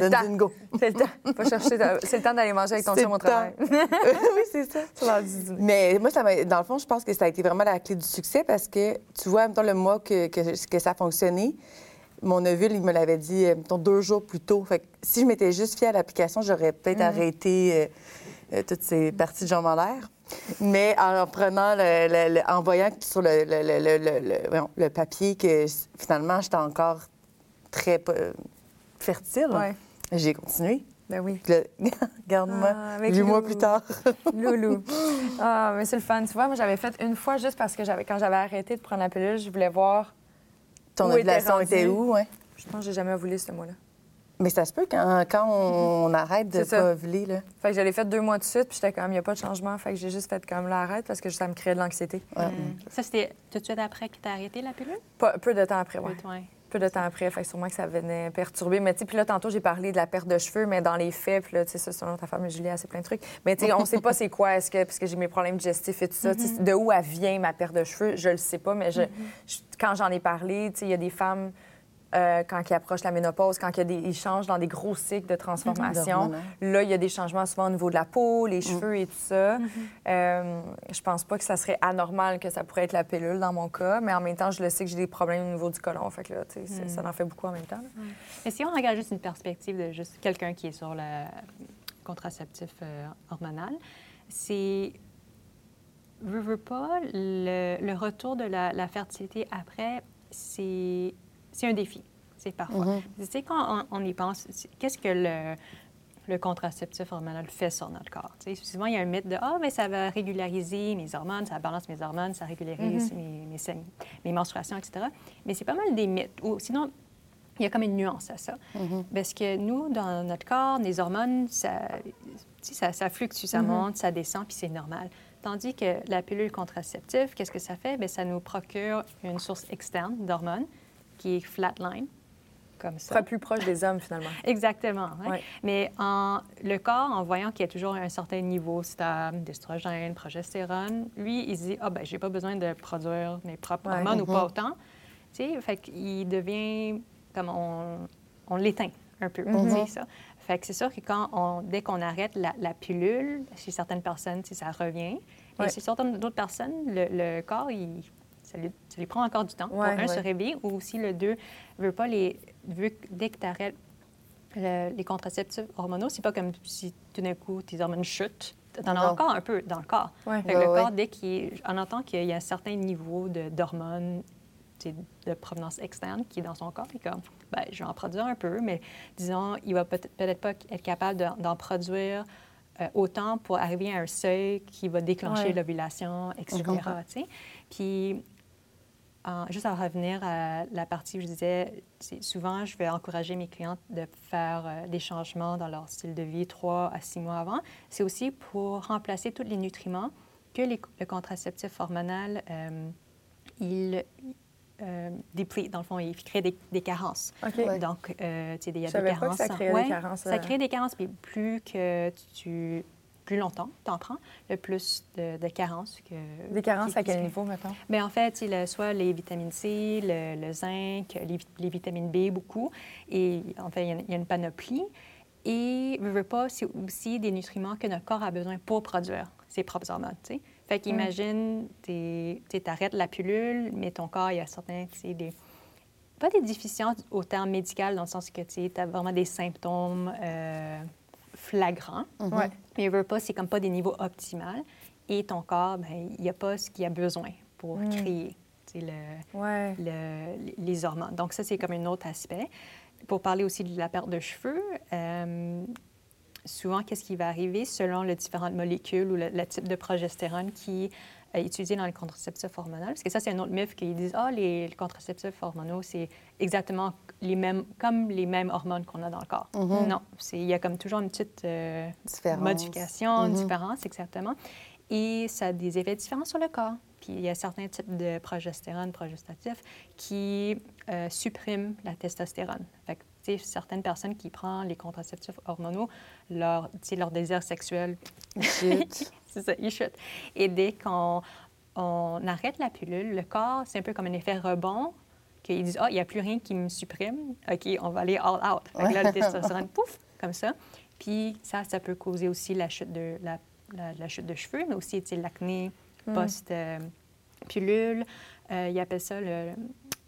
le temps. une go. C'est le temps. Chercher ta- C'est le temps d'aller manger avec ton chum au travail. oui, c'est ça. Mais moi, ça m'a- dans le fond, je pense que ça a été vraiment la clé du succès parce que, tu vois, mettons, le mois que, que, que ça a fonctionné, mon ovule, il me l'avait dit, euh, mettons, deux jours plus tôt. Fait que si je m'étais juste fiée à l'application, j'aurais peut-être arrêté euh, euh, toutes ces parties de jambes en l'air. Mais en prenant, le, le- le- en voyant sur le, le- le- le- le- le- voyons, le papier que finalement, j'étais encore très euh, fertile, Ouais. j'ai continué. Ben oui. Puis là, regarde-moi, Ah, huit mois plus tard. Loulou. Ah, mais c'est le fun. Tu vois, moi, j'avais fait une fois juste parce que j'avais, quand j'avais arrêté de prendre la pilule, je voulais voir. Ton était ovulation était, où, ouais? Je pense que j'ai jamais ovulé ce mois-là. Mais ça se peut quand, quand on, on arrête de pas ovuler, là. Fait que je l'ai fait deux mois de suite, puis j'étais comme, il n'y a pas de changement. Fait que j'ai juste fait comme l'arrête parce que ça me créait de l'anxiété. Ouais. Ça, c'était tout de suite après que tu as arrêté la pilule? Pas- peu de temps après. Oui, ouais. Peu de temps après, fait que sûrement que ça venait perturber. Mais tu sais, puis là, tantôt, j'ai parlé de la perte de cheveux, mais dans les faits, puis là, tu sais, ça, selon ta femme, Julie, sait plein de trucs. Mais tu sais, on sait pas c'est quoi, est-ce que, parce que j'ai mes problèmes digestifs et tout ça, sais, de où elle vient ma perte de cheveux, je le sais pas, mais je, je- quand j'en ai parlé, tu sais, il y a des femmes. Euh, quand ils approchent la ménopause, quand il y a des, ils changent dans des gros cycles de transformation, Hormonal. là, il y a des changements souvent au niveau de la peau, les cheveux et tout ça. Euh, je pense pas que ça serait anormal que ça pourrait être la pilule dans mon cas, mais en même temps, je le sais que j'ai des problèmes au niveau du côlon. Fait que là, ça en fait beaucoup en même temps. Mais si on regarde juste une perspective de juste quelqu'un qui est sur le contraceptif euh, hormonal, c'est veux, veux pas, le, le retour de la, la fertilité après, c'est c'est un défi. C'est parfois. Tu sais, quand on, on y pense, qu'est-ce que le, le contraceptif hormonal fait sur notre corps? Tu sais, souvent, il y a un mythe de Ah, mais ça va régulariser mes hormones, ça balance mes hormones, ça régularise mes, mes, menstruations, etc. Mais c'est pas mal des mythes. Ou sinon, il y a comme une nuance à ça. Parce que nous, dans notre corps, les hormones, ça, ça fluctue, ça monte, ça descend, puis c'est normal. Tandis que la pilule contraceptive, qu'est-ce que ça fait? Bien, ça nous procure une source externe d'hormones qui est flatline, comme ça. Très plus proche des hommes, finalement. Exactement. ouais. Ouais. Mais en, le corps, en voyant qu'il y a toujours un certain niveau stable d'estrogène, progestérone, lui, il se dit Ah, ben, j'ai pas besoin de produire mes propres Ouais. hormones ou pas autant. Tu sais, fait qu'il devient comme on, on l'éteint un peu, tu sais, ça. Fait que c'est sûr que quand on, dès qu'on arrête la, la pilule, chez certaines personnes, ça revient. Ouais. Et chez certaines d'autres personnes, le, le corps, il, ça lui, ça lui prend encore du temps. Ouais, pour un, se réveiller, ou aussi le deux, veut pas les. Veut, que dès que tu arrêtes les contraceptifs hormonaux, c'est pas comme si tout d'un coup tes hormones chutent. T'en as encore un peu dans le corps. Ouais. Fait que Ouais, le corps, dès qu'il on entend qu'il y a un certain niveau d'hormones de provenance externe qui est dans son corps, puis comme, ben, je vais en produire un peu, mais disons, il va peut-être peut-être pas être capable de- d'en produire euh, autant pour arriver à un seuil qui va déclencher Ouais. l'ovulation, etc. Puis, en- juste à revenir à la partie où je disais, souvent, je vais encourager mes clientes de faire euh, des changements dans leur style de vie trois à six mois avant. C'est aussi pour remplacer tous les nutriments que les- le contraceptif hormonal, euh, il euh, déplete, dans le fond, il crée des, des carences. OK. Ouais. Donc, euh, tu sais, il y a Je savais des pas que carences. ça créait des Ouais, carences, Ça euh. crée des carences, puis plus que tu... Plus longtemps tu en prends, le plus de, de carences que... Des carences qui- à quel niveau, mettons? mais en fait, il a soit les vitamines C, le, le zinc, les, vi- les vitamines B, beaucoup. Et en fait, il y a, il y a une panoplie. Et, veux, veux pas, c'est aussi des nutriments que notre corps a besoin pour produire ses propres hormones, tu sais. Fait qu'imagine, tu arrêtes la pilule, mais ton corps, il y a certains, des... Pas des déficiences au terme médical, dans le sens que tu as vraiment des symptômes euh, flagrants. Ouais. Mais veut pas, c'est comme pas des niveaux optimaux. Et ton corps, ben, il n'y a pas ce qu'il a besoin pour Mm. créer le, Ouais. le- les hormones. Donc ça, c'est comme un autre aspect. Pour parler aussi de la perte de cheveux, euh, souvent, qu'est-ce qui va arriver selon les différentes molécules ou le, le type de progestérone qui est utilisé dans les contraceptifs hormonaux? Parce que ça, c'est un autre mythe qu'ils disent, ah, les, les contraceptifs hormonaux, c'est exactement les mêmes, comme les mêmes hormones qu'on a dans le corps. Non, c'est- il y a comme toujours une petite euh, Différence. modification, une Mhm. différence, exactement. Et ça a des effets différents sur le corps. Puis il y a certains types de progestérone, progestatifs, qui euh, suppriment la testostérone. Fait que, tu sais, certaines personnes qui prennent les contraceptifs hormonaux, leur, tu sais, leur désir sexuel. c'est ça, il chute. Et dès qu'on on arrête la pilule, le corps, c'est un peu comme un effet rebond, qu'ils disent, ah, il n'y a plus rien qui me supprime, OK, on va aller all out. Fait que là, le testostérone, pouf, comme ça. Puis ça, ça peut causer aussi la chute de, la, la- la chute de cheveux, mais aussi, l'acné post-pilule. Euh, ils appellent ça, le,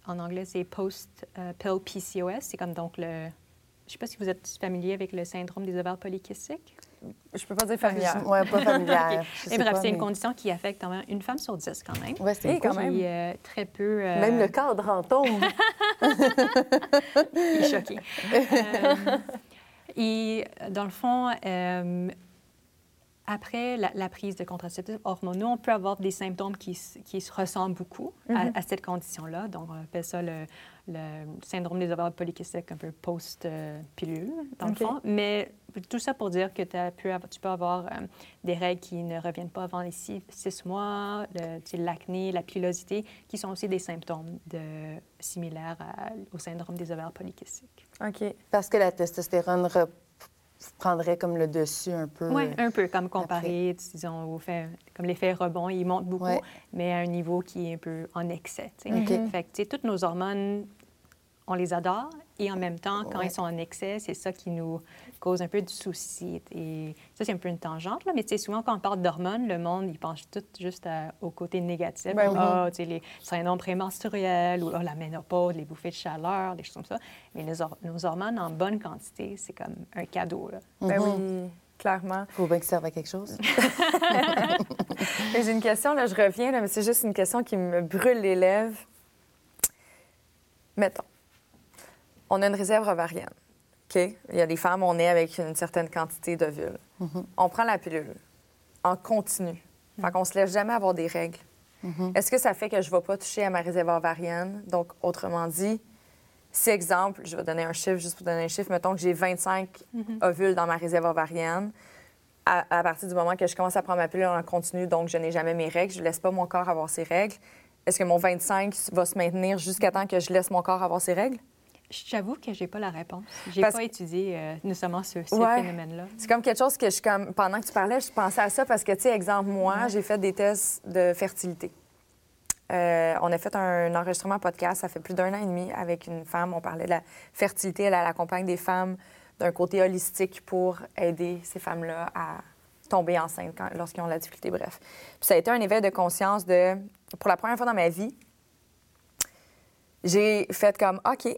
en anglais, c'est post-pill PCOS. C'est comme donc le... Je ne sais pas si vous êtes familier avec le syndrome des ovaires polykystiques. Je peux pas dire familière. Ouais, pas familière. OK. je Mais sais bref, c'est une condition qui affecte quand même une femme sur dix quand même. Ouais, c'est quand même. Euh, très peu... euh, Même le cadre en tombe. Il est choqué. Euh, et dans le fond, euh, après la, la prise de contraceptifs hormonaux, on peut avoir des symptômes qui, qui se ressemblent beaucoup à, à cette condition-là. Donc, on appelle ça le, le syndrome des ovaires polykystiques, un peu post-pilule, dans le fond. Mais tout ça pour dire que t'as pu avoir- tu peux avoir euh, des règles qui ne reviennent pas avant les six, six mois, l'acné, la pilosité, qui sont aussi des symptômes de, similaires à- au syndrome des ovaires polykystiques. OK. Parce que la testostérone rep- prendrait comme le dessus un peu. Oui, un peu comme comparé, disons, au fait, comme l'effet rebond, il monte beaucoup, Ouais. mais à un niveau qui est un peu en excès. tu sais. OK. Fait que, tu sais, toutes nos hormones, on les adore, et en même temps, quand Ouais. ils sont en excès, c'est ça qui nous cause un peu de souci. Et ça, c'est un peu une tangente, là, mais tu sais, souvent, quand on parle d'hormones, le monde, il pense tout juste à- au côté négatif. Ben oui. Ah, tu sais, les syndromes prémenstruels, ou ah, la ménopause, les bouffées de chaleur, des choses comme ça. Mais les nos hormones, en bonne quantité, c'est comme un cadeau, là. Ben Mhm. oui, clairement. Faut bien que ça serve à quelque chose. J'ai une question, là, je reviens, là, mais c'est juste une question qui me brûle les lèvres. Mettons, on a une réserve ovarienne. OK? Il y a des femmes, on est avec une certaine quantité d'ovules. On prend la pilule en continu. Fait qu'on se laisse jamais avoir des règles. Est-ce que ça fait que je ne vais pas toucher à ma réserve ovarienne? Donc, autrement dit, si, exemple, je vais donner un chiffre, juste pour donner un chiffre, mettons que j'ai 25 ovules dans ma réserve ovarienne, à, à partir du moment que je commence à prendre ma pilule en continu, donc je n'ai jamais mes règles, je ne laisse pas mon corps avoir ses règles, est-ce que mon 25 va se maintenir jusqu'à temps que je laisse mon corps avoir ses règles? J'avoue que j'ai pas la réponse. J'ai Parce pas étudié euh, nécessairement ce, ce Ouais. phénomène-là. C'est comme quelque chose que je comme. Pendant que tu parlais, je pensais à ça parce que, tu sais, exemple, moi, j'ai fait des tests de fertilité. Euh, on a fait un enregistrement podcast, ça fait plus d'un an et demi, avec une femme. On parlait de la fertilité. Elle, elle accompagne des femmes d'un côté holistique pour aider ces femmes-là à tomber enceintes quand- lorsqu'ils ont la difficulté, bref. Puis ça a été un éveil de conscience de, pour la première fois dans ma vie, j'ai fait comme, OK,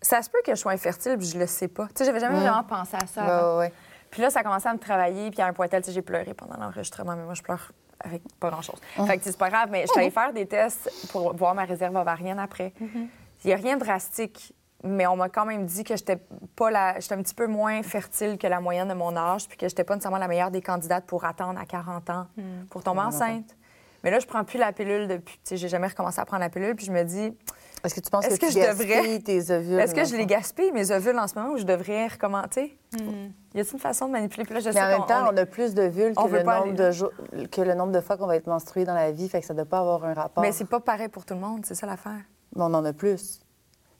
ça se peut que je sois infertile, puis je le sais pas. Tu sais, j'avais jamais Mm. vraiment pensé à ça. Ouais, avant. ouais, ouais. Puis là, ça a commencé à me travailler, puis à un point tel, tu sais, j'ai pleuré pendant l'enregistrement, mais moi, je pleure avec pas grand-chose. Fait que c'est pas grave, mais je suis allée faire des tests pour voir ma réserve ovarienne après. Il n'y a rien de drastique, mais on m'a quand même dit que j'étais pas la... j'étais un petit peu moins fertile que la moyenne de mon âge, puis que j'étais pas nécessairement la meilleure des candidates pour attendre à 40 ans pour tomber enceinte. Mais là, je prends plus la pilule depuis. Tu sais, j'ai jamais recommencé à prendre la pilule, puis je me dis, Est-ce que tu penses que, que tu je devrais- tes ovules? est-ce que je le les gaspille, mes ovules, en ce moment, ou je devrais recommencer? Hmm. Y a-t-il une façon de manipuler? Puis là, je Mais sais en même temps, on on, a plus d'ovules que, le nombre de jours- que le nombre de fois qu'on va être menstrué dans la vie, fait que ça ne doit pas avoir un rapport. Mais c'est pas pareil pour tout le monde, c'est ça l'affaire. Mais on en a plus.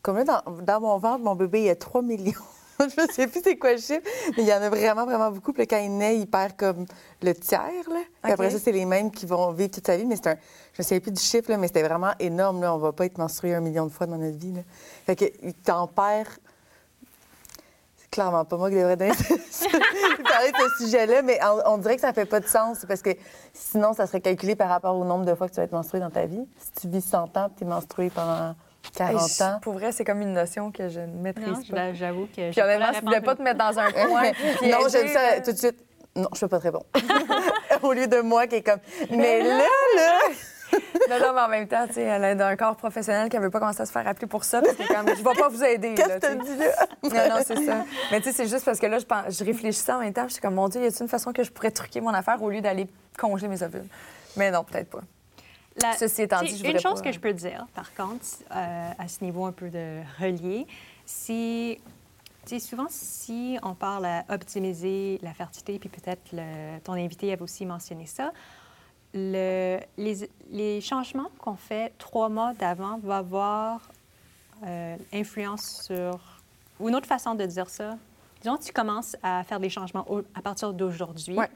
Comme là, dans, dans mon ventre, mon bébé, il y a 3 millions. Je ne sais plus c'est quoi le chiffre, mais il y en a vraiment, vraiment beaucoup. Puis quand il naît, il perd comme le tiers. Là. Après ça, c'est les mêmes qui vont vivre toute sa vie. Mais c'est un... Je ne sais plus du chiffre, là, mais c'était vraiment énorme. Là. On ne va pas être menstrué un million de fois dans notre vie. Là. Fait que t'en perd. C'est clairement pas moi qui devrais donner parler de ce sujet-là, mais on, on dirait que ça fait pas de sens parce que sinon, ça serait calculé par rapport au nombre de fois que tu vas être menstrué dans ta vie. Si tu vis 100 ans, tu es menstrué pendant 40 Hey, je- ans. Pour vrai, c'est comme une notion que je ne maîtrise Non, pas. je- j'avoue que. Puis honnêtement, je voulais pas te mettre dans un coin. puis non, j'aime ça là. tout de suite. Non, je peux pas te répondre. Au lieu de moi qui est comme. Mais là, là. Non, non, mais en même temps, tu sais, elle est d'un corps professionnel qui ne veut pas commencer à se faire appeler pour ça. Parce que comme, je vais pas vous aider. Qu'est-ce là, que tu dis là? Non, non, c'est ça. Mais tu sais, c'est juste parce que là, je, pense, je réfléchissais en même temps. puis J'étais comme, mon Dieu, y a-t-il une façon que je pourrais truquer mon affaire au lieu d'aller congeler mes ovules? Mais non, peut-être pas. La- Ceci étant tu dit, sais, je Une chose pas- que je peux dire, par contre, euh, à ce niveau un peu de tu sais, souvent, si on parle à optimiser la fertilité, puis peut-être ton invité avait aussi mentionné ça, le- les, les changements qu'on fait trois mois d'avant vont avoir euh, influence sur... Ou une autre façon de dire ça, disons tu commences à faire des changements à partir d'aujourd'hui, Ouais.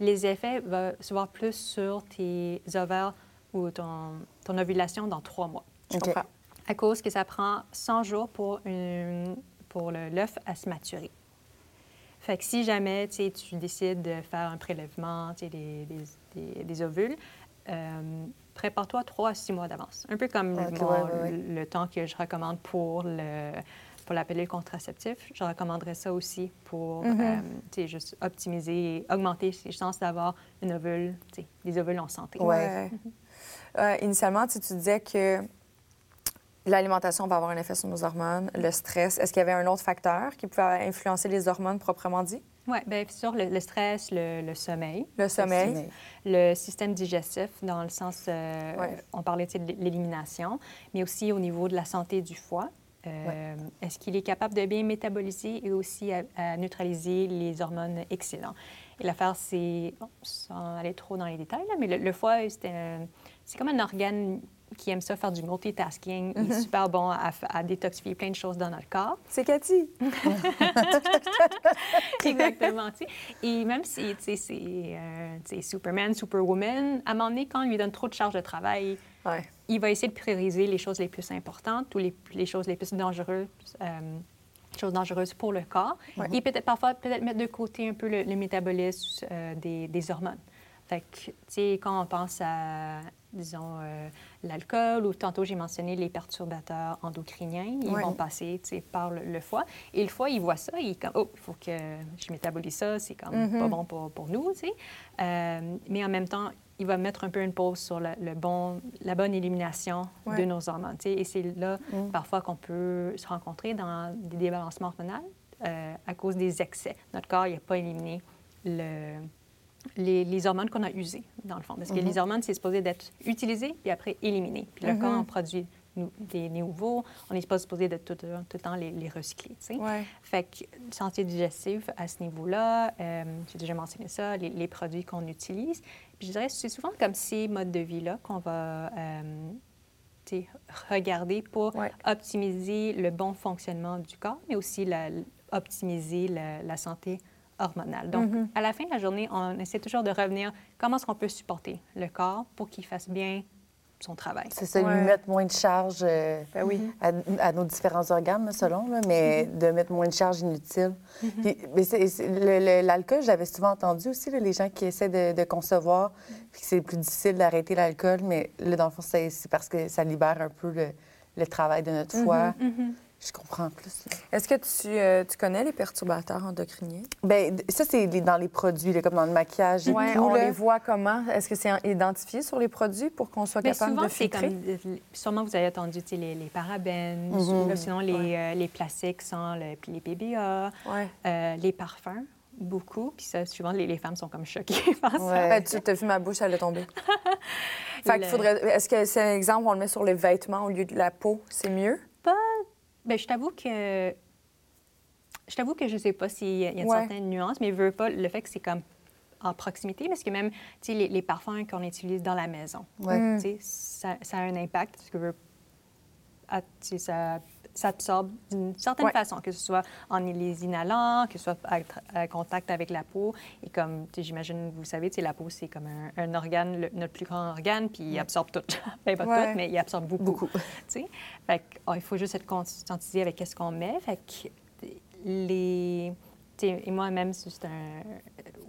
les effets vont se voir plus sur tes ovaires ou ton, ton ovulation dans trois mois. Je OK. comprends? À cause que ça prend 100 jours pour, une- pour l'œuf à se maturer. Fait que si jamais tu décides de faire un prélèvement des, des- des- des ovules, euh, prépare-toi trois à six mois d'avance. Un peu comme ouais, ouais, ouais. le temps que je recommande pour, le, pour la pilule contraceptive. Je recommanderais ça aussi pour Mhm. euh, tu sais, juste optimiser, augmenter ses chances d'avoir une ovule, des ovules en santé. Ouais. Euh, initialement, tu sais, tu disais que l'alimentation va avoir un effet sur nos hormones, le stress. Est-ce qu'il y avait un autre facteur qui pouvait influencer les hormones proprement dit? Oui, bien sûr, le, le stress, le, le sommeil. Le sommeil. le système digestif, dans le sens, euh, Ouais. on parlait tu sais, de l'élimination, mais aussi au niveau de la santé du foie. Euh, Est-ce qu'il est capable de bien métaboliser et aussi à, à neutraliser les hormones excédents? Et l'affaire, c'est, bon, sans aller trop dans les détails, là, mais le, le foie, c'est comme un organe qui aime ça faire du multitasking. Il est super bon à, à détoxifier plein de choses dans notre corps. C'est Cathy. Exactement. tu sais. Et même si c'est euh, Superman, Superwoman, à un moment donné, quand on lui donne trop de charge de travail, Ouais. Il va essayer de prioriser les choses les plus importantes ou les, les choses les plus dangereuses, euh, choses dangereuses pour le corps. Et peut-être parfois, peut-être mettre de côté un peu le, le métabolisme euh, des, des hormones. Fait que, tu sais, quand on pense à, disons, euh, l'alcool ou tantôt j'ai mentionné les perturbateurs endocriniens, ils vont passer, tu sais, par le, le foie. Et le foie, il voit ça, il comme, oh, il faut que je métabolise ça, c'est comme Mhm. pas bon pour, pour nous, tu sais. Euh, mais en même temps, il va mettre un peu une pause sur le, le bon, la bonne élimination Ouais. de nos hormones. Et c'est là, Mm. parfois, qu'on peut se rencontrer dans des débalancements hormonaux euh, à cause des excès. Notre corps n'a pas éliminé le, les, les hormones qu'on a usées, dans le fond. Parce que Mhm. les hormones, c'est supposé d'être utilisé puis après éliminé. Puis le Mhm. corps en produit des nouveaux. On n'est pas supposé d'être tout, tout le temps les, les recycler. tu sais. Ouais. Fait que santé digestive à ce niveau-là, euh, j'ai déjà mentionné ça, les, les produits qu'on utilise. Puis je dirais, c'est souvent comme ces modes de vie-là qu'on va euh, regarder pour Ouais. optimiser le bon fonctionnement du corps, mais aussi la- optimiser la, la santé hormonale. Donc, Mhm. à la fin de la journée, on essaie toujours de revenir comment est-ce qu'on peut supporter le corps pour qu'il fasse bien son travail. C'est ça, Ouais. lui mettre moins de charge euh, Ben oui. à, à nos différents organes, selon, là, mais de mettre moins de charge inutile. Le- l'alcool, j'avais souvent entendu aussi, là, les gens qui essaient de, de concevoir, puis que c'est plus difficile d'arrêter l'alcool, mais là, dans le fond, c'est parce que ça libère un peu le, le travail de notre foie. Je comprends plus. Est-ce que tu, euh, tu connais les perturbateurs endocriniens? Ben, d- ça, c'est dans les produits, là, comme dans le maquillage et Oui, tout. on là. les voit comment? Est-ce que c'est en- identifié sur les produits pour qu'on soit Mais capable souvent, de c'est filtrer? comme. Sûrement, vous avez entendu les, les parabènes, Mhm. ou sinon les, Ouais. euh, les plastiques sans le, les PBA, Ouais. euh, les parfums, beaucoup. Puis ça, souvent, les, les femmes sont comme choquées par ça. Ouais. Ben, tu as vu ma bouche, elle est tombée. fait qu'il faudrait. Est-ce que c'est un exemple, on le met sur les vêtements au lieu de la peau? C'est mieux? Ben, je t'avoue que. Je t'avoue que je sais pas s'il y a une Ouais. certaine nuance, mais je veux pas le fait que c'est comme en proximité, parce que même, les, les parfums qu'on utilise dans la maison, Ouais. Mm. ça, ça a un impact, parce que ah, ça, ça absorbe d'une certaine Ouais. façon, que ce soit en les inhalant, que ce soit à, à contact avec la peau. Et comme, j'imagine, vous savez, la peau, c'est comme un, un organe, le- notre plus grand organe, puis il absorbe tout. Ben, pas Ouais. tout, mais il absorbe beaucoup. Beaucoup. tu sais. Fait oh, il faut juste être conscientisé avec qu'est-ce qu'on met. Fait que les... Et moi-même, c'est un...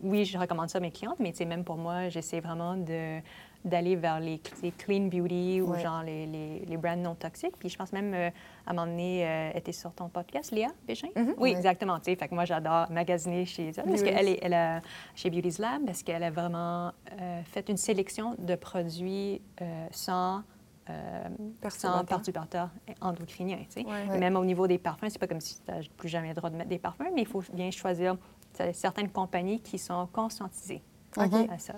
Oui, je recommande ça à mes clientes, mais même pour moi, j'essaie vraiment de d'aller vers les, les clean beauty ou Ouais. genre les, les, les brands non toxiques. Puis je pense même, euh, à un moment donné, euh, était sur ton podcast, Léa Bégin? Oui, Ouais. exactement. Tu sais, fait que moi, j'adore magasiner chez elle, parce qu'elle est, elle a, chez Beauty's Lab, parce qu'elle a vraiment euh, fait une sélection de produits euh, sans sans Perturbateurs. endocriniens. Ouais. Même au niveau des parfums, c'est pas comme si tu n'as plus jamais le droit de mettre des parfums, mais il faut bien choisir certaines compagnies qui sont conscientisées OK. à ça.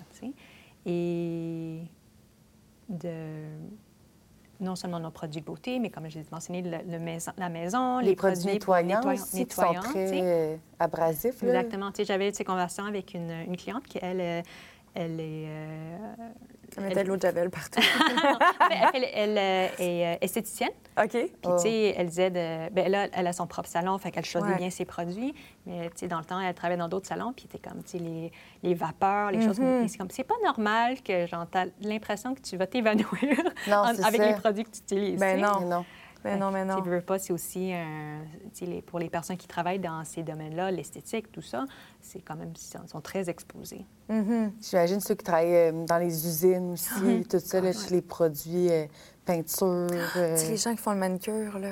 Et de non seulement nos produits de beauté, mais comme j'ai mentionné, le, le maison, la maison, Les, produits nettoyants nettoy- aussi, qui sont nettoyants, très tu sais. euh, abrasifs. Exactement. J'avais ces conversations avec une, une cliente qui, elle, euh, elle est... euh, Elle mettait de l'eau de Javel partout. elle, elle- elle, euh, est euh, esthéticienne. OK. Puis, Oh. tu sais, elle disait, de, ben là, elle a son propre salon, fait qu'elle choisit Ouais. bien ses produits. Mais, tu sais, dans le temps, elle travaillait dans d'autres salons, puis c'était comme, tu sais, les, les vapeurs, les choses Mhm. comme... C'est comme, c'est pas normal que, genre, t'as l'impression que tu vas t'évanouir avec ça. les produits que tu utilises. Ben non. Non. Mais non, mais non. Tu veux pas, c'est aussi, un- les- pour les personnes qui travaillent dans ces domaines-là, l'esthétique, tout ça, c'est quand même, ils sont très exposés. Mhm. J'imagine ceux qui travaillent euh, dans les usines aussi, tout ça, là, tous les produits, euh, peinture. euh, Tu sais, les gens qui font le manicure, là,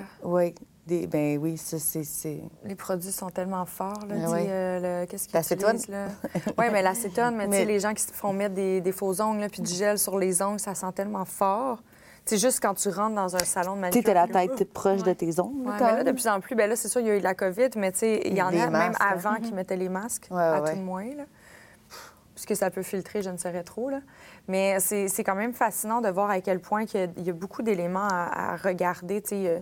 des, ben oui, ça, c'est. les produits sont tellement forts. Là, Ah ouais. euh, le- Qu'est-ce qu'ils L'acétone? utilisent, là? Oui, mais l'acétone, mais, tu sais, les gens qui se font mettre des, des faux ongles là, puis du gel sur les ongles, ça sent tellement fort. C'est juste quand tu rentres dans un salon de Tu sais, manicure. t'as la tête proche de tes ongles. Ouais, mais là, de plus en plus, ben là, c'est sûr, il y a eu la COVID, mais tu sais, il y en Des a même hein. avant qui mettaient les masques, Ouais, à ouais, tout le moins, là. Puisque ça peut filtrer, je ne saurais trop, là. Mais c'est c'est quand même fascinant de voir à quel point qu'il y a- il y a beaucoup d'éléments à, à regarder, tu sais. euh,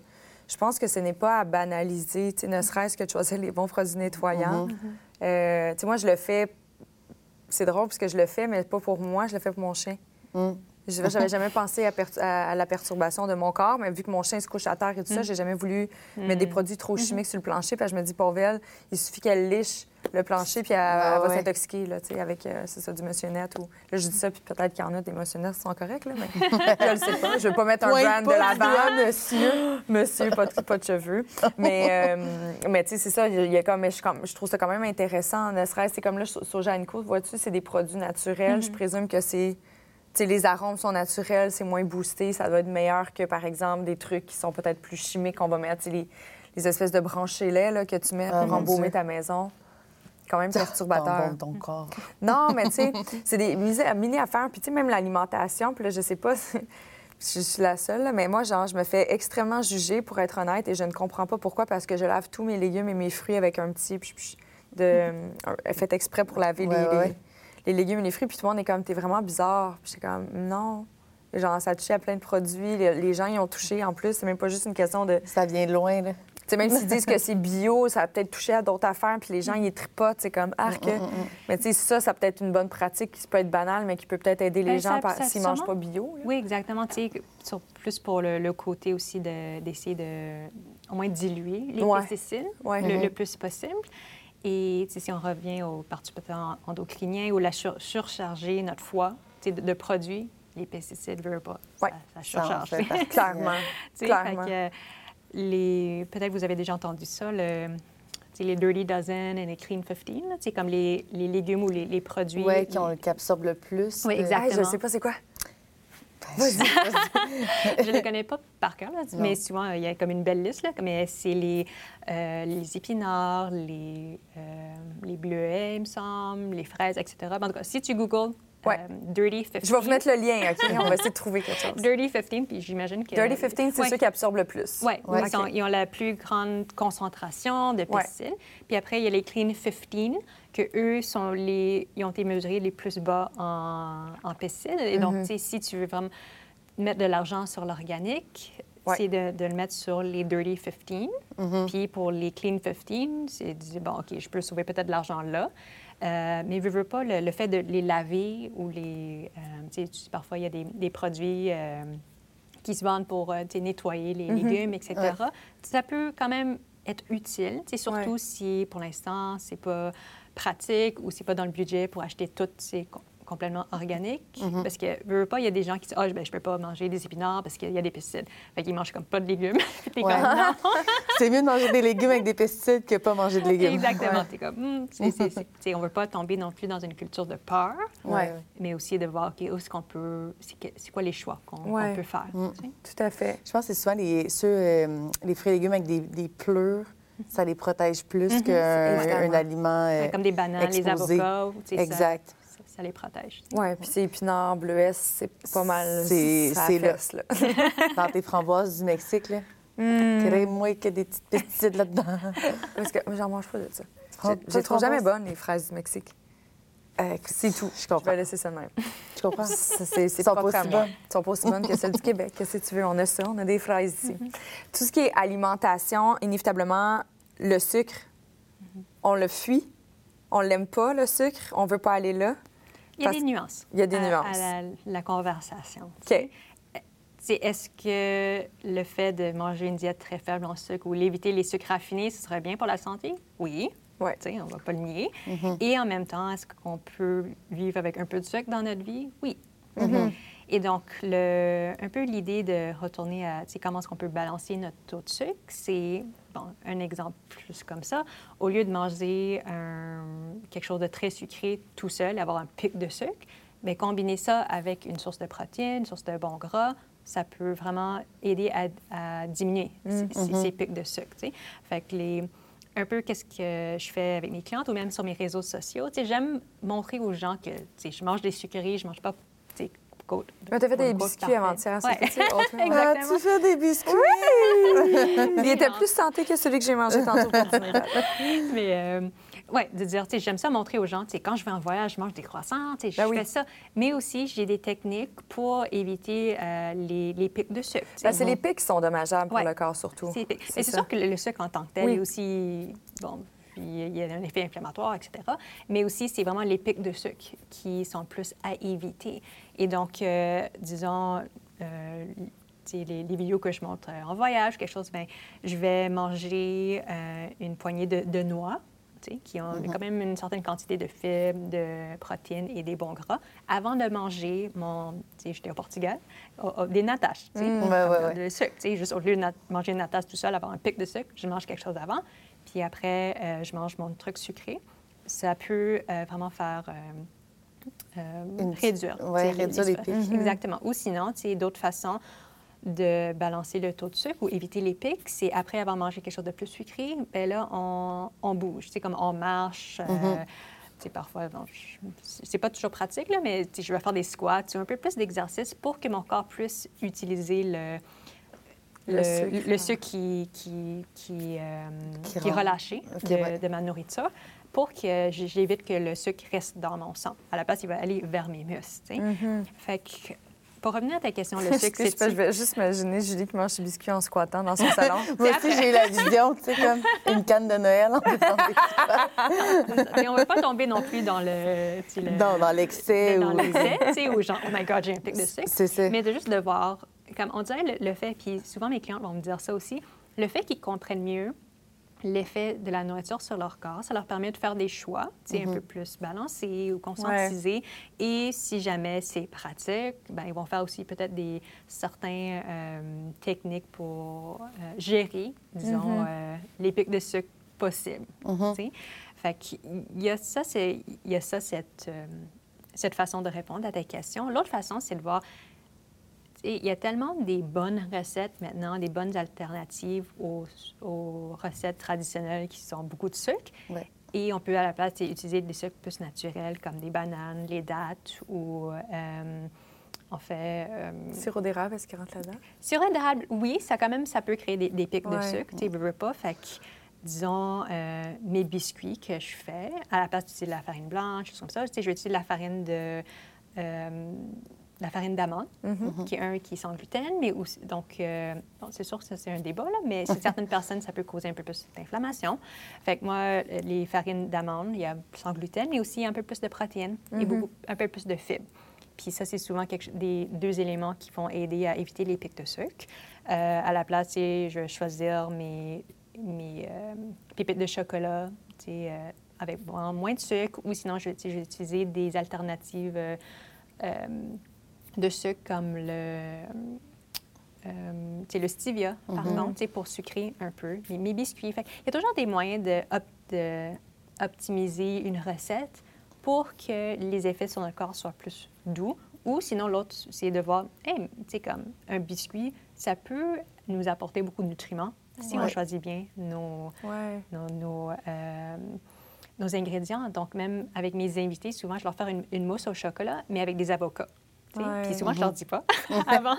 Je pense que ce n'est pas à banaliser, tu sais, ne serait-ce que de choisir les bons produits nettoyants. Mhm. Euh, tu sais, moi, je le fais... C'est drôle parce que je le fais, mais pas pour moi, je le fais pour mon chien. Mm. Je n'avais jamais pensé à, per- à- à la perturbation de mon corps, mais vu que mon chien se couche à terre et Mm. tout ça, j'ai jamais voulu mettre des produits trop chimiques sur le plancher. Puis je me dis, pauvre elle, il suffit qu'elle liche le plancher, puis elle, Ah elle va ouais. s'intoxiquer, là, tu sais, avec, euh, c'est ça, du Monsieur Net. Ou... Là, je dis ça, puis peut-être qu'il y en a des Monsieur Net qui sont corrects, là, mais je le sais pas. Je veux pas mettre un Pointe brand de pas la du doigt, monsieur. Monsieur, pas de, pas de cheveux. Mais, euh, mais tu sais, c'est ça. Il y a comme, mais je, comme- je trouve ça quand même intéressant. Ne serait-ce, c'est comme là, Soja Co, vois-tu, c'est des produits naturels. Je présume que c'est. Les arômes sont naturels, c'est moins boosté. Ça doit être meilleur que, par exemple, des trucs qui sont peut-être plus chimiques qu'on va mettre. Les, les espèces de branchés-lait que tu mets Ah, pour embaumer Dieu. ta maison. Quand même perturbateur. Ton, ton corps. Non, mais tu sais, c'est des mini-affaires. Puis tu sais, même l'alimentation, puis là, je sais pas si je suis la seule, là, mais moi, genre, je me fais extrêmement juger, pour être honnête, et je ne comprends pas pourquoi, parce que je lave tous mes légumes et mes fruits avec un petit pch de... fait exprès pour laver Ouais, les, ouais, les-. Les légumes et les fruits. Puis tout le monde est comme, t'es vraiment bizarre. Puis j'étais comme, non. Genre, ça a touché à plein de produits. Les, les gens y ont touché en plus. C'est même pas juste une question de... Ça vient de loin, là. Tu sais, même s'ils disent que c'est bio, ça a peut-être touché à d'autres affaires, puis les gens, ils tripotent, c'est comme arc. Mm, Mais tu sais, ça, ça peut être une bonne pratique qui peut être banale, mais qui peut peut-être aider les Ben, gens s'ils mangent sûrement. pas bio. là. Oui, exactement. Tu sais, plus pour le, le côté aussi de- d'essayer de, au moins diluer les Ouais. pesticides Ouais. le, le plus possible. Et si on revient aux perturbateurs endocriniens ou la sur- surcharger notre foie de, de produits, les pesticides, veulent pas, Ouais. ça, ça Ça en surcharge. fait partie. Clairement. Clairement. euh. Peut-être que vous avez déjà entendu ça, le... les Dirty Dozen et les Clean 15, là, tu sais, comme les, les légumes ou les, les produits. Oui, qui, absorbent le plus. Oui, euh, exact. Hey, je Exactement. sais pas c'est quoi. je ne les connais pas par cœur, là, mais souvent, il y a comme une belle liste. Là, mais c'est les, euh, les épinards, les, euh, les bleuets, il me semble, les fraises, etc. En tout cas, si tu googles Ouais. euh, Dirty 15... Je vais vous mettre le lien, OK? On va essayer de trouver quelque chose. Dirty 15, puis j'imagine que... Dirty 15, c'est Ouais. ceux qui absorbent le plus. Oui, Ouais. ils, ils ont la plus grande concentration de pesticides. Puis après, il y a les Clean 15, que eux sont les, ils ont été mesurés les plus bas en, en pesticides. Et Mm-hmm. donc, sais, si tu veux vraiment mettre de l'argent sur l'organique, Ouais. c'est de, de le mettre sur les Dirty 15. Mm-hmm. Puis pour les Clean 15, c'est de dire, bon, OK, je peux sauver peut-être de l'argent là. Euh, mais veux, veux pas, le, le fait de les laver ou les... euh, tu sais, tu- parfois, il y a des, des produits... euh, qui se vendent pour euh, nettoyer les légumes, etc. Ça peut quand même être utile, surtout Ouais. si pour l'instant c'est pas pratique ou c'est pas dans le budget pour acheter tout c'est com- complètement organique. Parce que veux, veux pas, il y a des gens qui disent ah ben, je peux pas manger des épinards parce qu'il y a des pesticides. Fait qu'ils mangent comme pas de légumes. T'es Ouais. comme non. C'est mieux de manger des légumes avec des pesticides que pas manger de légumes. Exactement. T'es comme c'est- tu sais, on veut pas tomber non plus dans une culture de peur. Ouais. Mais aussi de voir, OK, où est-ce qu'on peut, c'est quoi les choix qu'on Ouais. peut faire. tu sais? Tout à fait. Je pense que c'est souvent les, ceux, euh, les fruits et légumes avec des, des pleurs, ça les protège plus qu'un Évidemment. un aliment euh, Ouais, Comme des bananes, les exposé. avocats. tu sais, ça- Exact. Ça, ça les protège. Oui, puis c'est épinards, bleuets, c'est pas mal. C'est- là. là. Dans tes framboises du Mexique, là. Qu'il y a des petits pesticides là-dedans. Parce que moi, j'en mange pas de ça. J'ai- trouvé jamais bonnes, les fraises du Mexique. Euh, C'est tout. Je Je comprends. vais laisser ça de même. Je comprends. Ça, C'est Sont propre pas aussi bonnes. Ils sont pas aussi bonnes que celles du Québec. Qu'est-ce que tu veux? On a ça, on a des fraises ici. Tout ce qui est alimentation, inévitablement, le sucre, on le fuit. On l'aime pas, le sucre. On veut pas aller là. Il y a Parce- des nuances. Il y a des à- nuances. À la, la conversation. tu OK. sais. C'est est-ce que le fait de manger une diète très faible en sucre ou l'éviter les sucres raffinés, ce serait bien pour la santé? Oui. Ouais. Tu sais, on va pas le nier. Et en même temps, est-ce qu'on peut vivre avec un peu de sucre dans notre vie? Oui. Et donc, le, un peu l'idée de retourner à comment est-ce qu'on peut balancer notre taux de sucre, c'est, bon, un exemple plus comme ça, au lieu de manger un- quelque chose de très sucré tout seul, avoir un pic de sucre, bien, combiner ça avec une source de protéines, une source de bon gras, ça peut vraiment aider à, à diminuer ces- ces, ces pics de sucre. tu sais. Fait que les, un peu qu'est-ce que je fais avec mes clientes ou même sur mes réseaux sociaux. Tu sais, J'aime montrer aux gens que tu sais, je mange des sucreries, je mange pas tu sais, côte- Mais t'as fait des biscuits avant-hier, Ouais. Ah, Exactement. tu fais des biscuits? Il était plus santé que celui que j'ai mangé tantôt pour dîner. Mais euh, ouais, de dire, tu sais, j'aime ça montrer aux gens, tu sais, quand je vais en voyage, je mange des croissants, tu sais, je Ben oui. fais ça. Mais aussi, j'ai des techniques pour éviter euh, les, les pics de sucre. Ben, c'est les pics qui sont dommageables pour le corps, surtout. C'est sûr que le, sucre en tant que tel Oui. est aussi, bon, il y a un effet inflammatoire, etc. Mais aussi, c'est vraiment les pics de sucre qui sont plus à éviter. Et donc, euh, disons, euh, tu sais, les, les vidéos que je montre euh, en voyage, quelque chose, ben, je vais manger une poignée de, de noix. Qui ont quand même une certaine quantité de fibres, de protéines et des bons gras, avant de manger mon, tu sais, j'étais au Portugal, des nataches, tu sais, Ouais, ouais, ouais. de sucre. Juste au lieu de manger une natage tout seul, avoir un pic de sucre, je mange quelque chose avant. Puis après, euh, je mange mon truc sucré. Ça peut euh, vraiment faire euh, euh, Une- réduire. sais, réduire les pics. Exactement. Ou sinon, tu sais, d'autres façons de balancer le taux de sucre ou éviter les pics, c'est après avoir mangé quelque chose de plus sucré, ben là, on, on bouge. C'est comme on marche. tu sais, parfois, bon, c'est pas toujours pratique, là, mais je vais faire des squats, un peu plus d'exercice pour que mon corps puisse utiliser le, Le le, sucre. le sucre qui, qui, qui, euh, Qui qui est relâché de, ouais. de ma nourriture pour que j'évite que le sucre reste dans mon sang. À la place, il va aller vers mes muscles. tu sais. Fait que, pour revenir à ta question, le sucre, c'est... je vais juste imaginer Julie qui mange ses biscuits en squattant dans son salon. Moi aussi, j'ai eu la vision, tu sais, comme une canne de Noël en Et on ne veut pas tomber non plus dans le... tu sais, le- dans, dans l'excès. dans ou- l'excès, tu sais, ou genre, oh my God, j'ai un pic de sucre. C'est ça. Mais de juste de voir, comme on dirait le, le fait, puis souvent mes clients vont me dire ça aussi, le fait qu'ils comprennent mieux l'effet de la nourriture sur leur corps, ça leur permet de faire des choix, tu sais, un peu plus balancés ou conscientisés. Et si jamais c'est pratique, ben, ils vont faire aussi peut-être des certaines euh, techniques pour euh, gérer, disons, euh, les pics de sucre possibles. tu sais. Fait qu'il y a ça, c'est, il y a ça, cette, cette façon de répondre à ta question. L'autre façon, c'est de voir il y a tellement des bonnes recettes maintenant, des bonnes alternatives aux, aux recettes traditionnelles qui sont beaucoup de sucre. Et on peut à la place utiliser des sucres plus naturels comme des bananes, les dattes ou euh, on fait. Euh, Sirop d'érable, est-ce qu'il rentre là-dedans? Sirop d'érable, oui, ça quand même, ça peut créer des, des pics de sucre, tu sais, veux, pas. Fait que, disons, euh, mes biscuits que je fais, à la place d'utiliser de la farine blanche, choses comme ça, je vais utiliser de la farine de... euh, la farine d'amande, qui est un qui est sans gluten, mais aussi, donc, euh, bon, c'est sûr que c'est un débat, là, mais chez certaines personnes, ça peut causer un peu plus d'inflammation. Fait que moi, euh, les farines d'amande, il y a sans gluten, mais aussi un peu plus de protéines et beaucoup, un peu plus de fibres. Puis ça, c'est souvent quelque, des deux éléments qui vont aider à éviter les pics de sucre. Euh, à la place, tu sais, je vais choisir mes, mes euh, pépites de chocolat, tu sais, avec bon, moins de sucre, ou sinon, je, tu sais, je vais utiliser des alternatives euh, de sucre comme le, euh, le stevia, par exemple, tu sais, pour sucrer un peu mes, mes biscuits. Fait Il y a toujours des moyens de, op- de optimiser une recette pour que les effets sur le corps soient plus doux. Ou sinon, l'autre, c'est de voir, hey, tu sais, comme un biscuit, ça peut nous apporter beaucoup de nutriments si on choisit bien nos, Ouais. nos, nos, euh, nos ingrédients. Donc, même avec mes invités, souvent, je leur fais une, une mousse au chocolat, mais avec des avocats. Tu sais. Ouais. Puis souvent, je leur dis pas avant.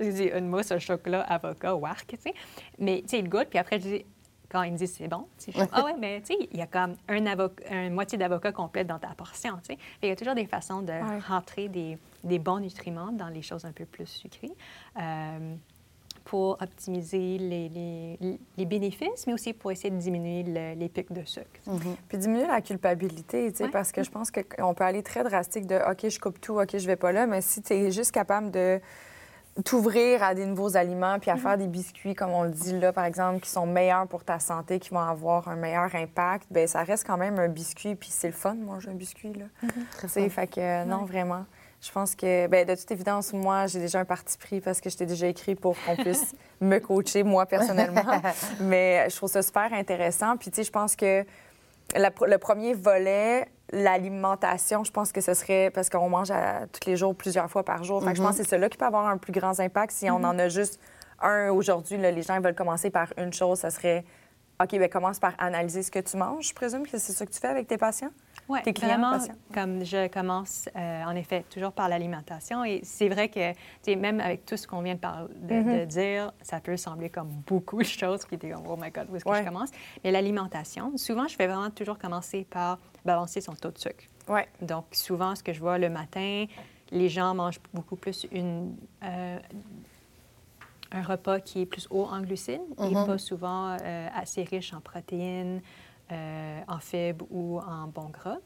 je dis une mousse au chocolat, avocat, wark, tu sais. Mais, tu sais, ils goûtent, puis après, je dis, quand ils me disent c'est bon, tu sais, ah ouais, mais tu sais, il y a comme un, avocat, un moitié d'avocat complète dans ta portion, tu sais. Il y a toujours des façons de Ouais. rentrer des, des bons nutriments dans les choses un peu plus sucrées. Euh, pour optimiser les, les- les bénéfices, mais aussi pour essayer de diminuer le- les pics de sucre. Puis diminuer la culpabilité, tu sais, Ouais. parce que je pense qu'on peut aller très drastique de OK, je coupe tout, OK, je vais pas là, mais si tu es juste capable de t'ouvrir à des nouveaux aliments puis à faire des biscuits, comme on le dit là, par exemple, qui sont meilleurs pour ta santé, qui vont avoir un meilleur impact, ben ça reste quand même un biscuit, puis c'est le fun de manger un biscuit, là. Sais, fun. fait que euh, non, vraiment. Je pense que, ben, de toute évidence, moi, j'ai déjà un parti pris parce que je t'ai déjà écrit pour qu'on puisse me coacher, moi, personnellement. Mais je trouve ça super intéressant. Puis, tu sais, je pense que la le premier volet, l'alimentation, je pense que ce serait parce qu'on mange à- tous les jours, plusieurs fois par jour. Fait que je pense que c'est cela qui peut avoir un plus grand impact. Si on en a juste un aujourd'hui, les gens veulent commencer par une chose, ça serait OK, ben commence par analyser ce que tu manges. Je présume que c'est ça que tu fais avec tes patients? Oui, Tes clients, vraiment, patients? comme je commence, euh, en effet, toujours par l'alimentation. Et c'est vrai que, tu sais, même avec tout ce qu'on vient de, Mm-hmm. de dire, ça peut sembler comme beaucoup de choses qui étaient comme, oh my God, où est-ce que Ouais. je commence? Mais l'alimentation, souvent, je vais vraiment toujours commencer par balancer son taux de sucre. Oui. Donc, souvent, ce que je vois le matin, les gens mangent beaucoup plus une, euh, un repas qui est plus haut en glucides et pas souvent euh, assez riche en protéines, euh, en fibres ou en bons gras.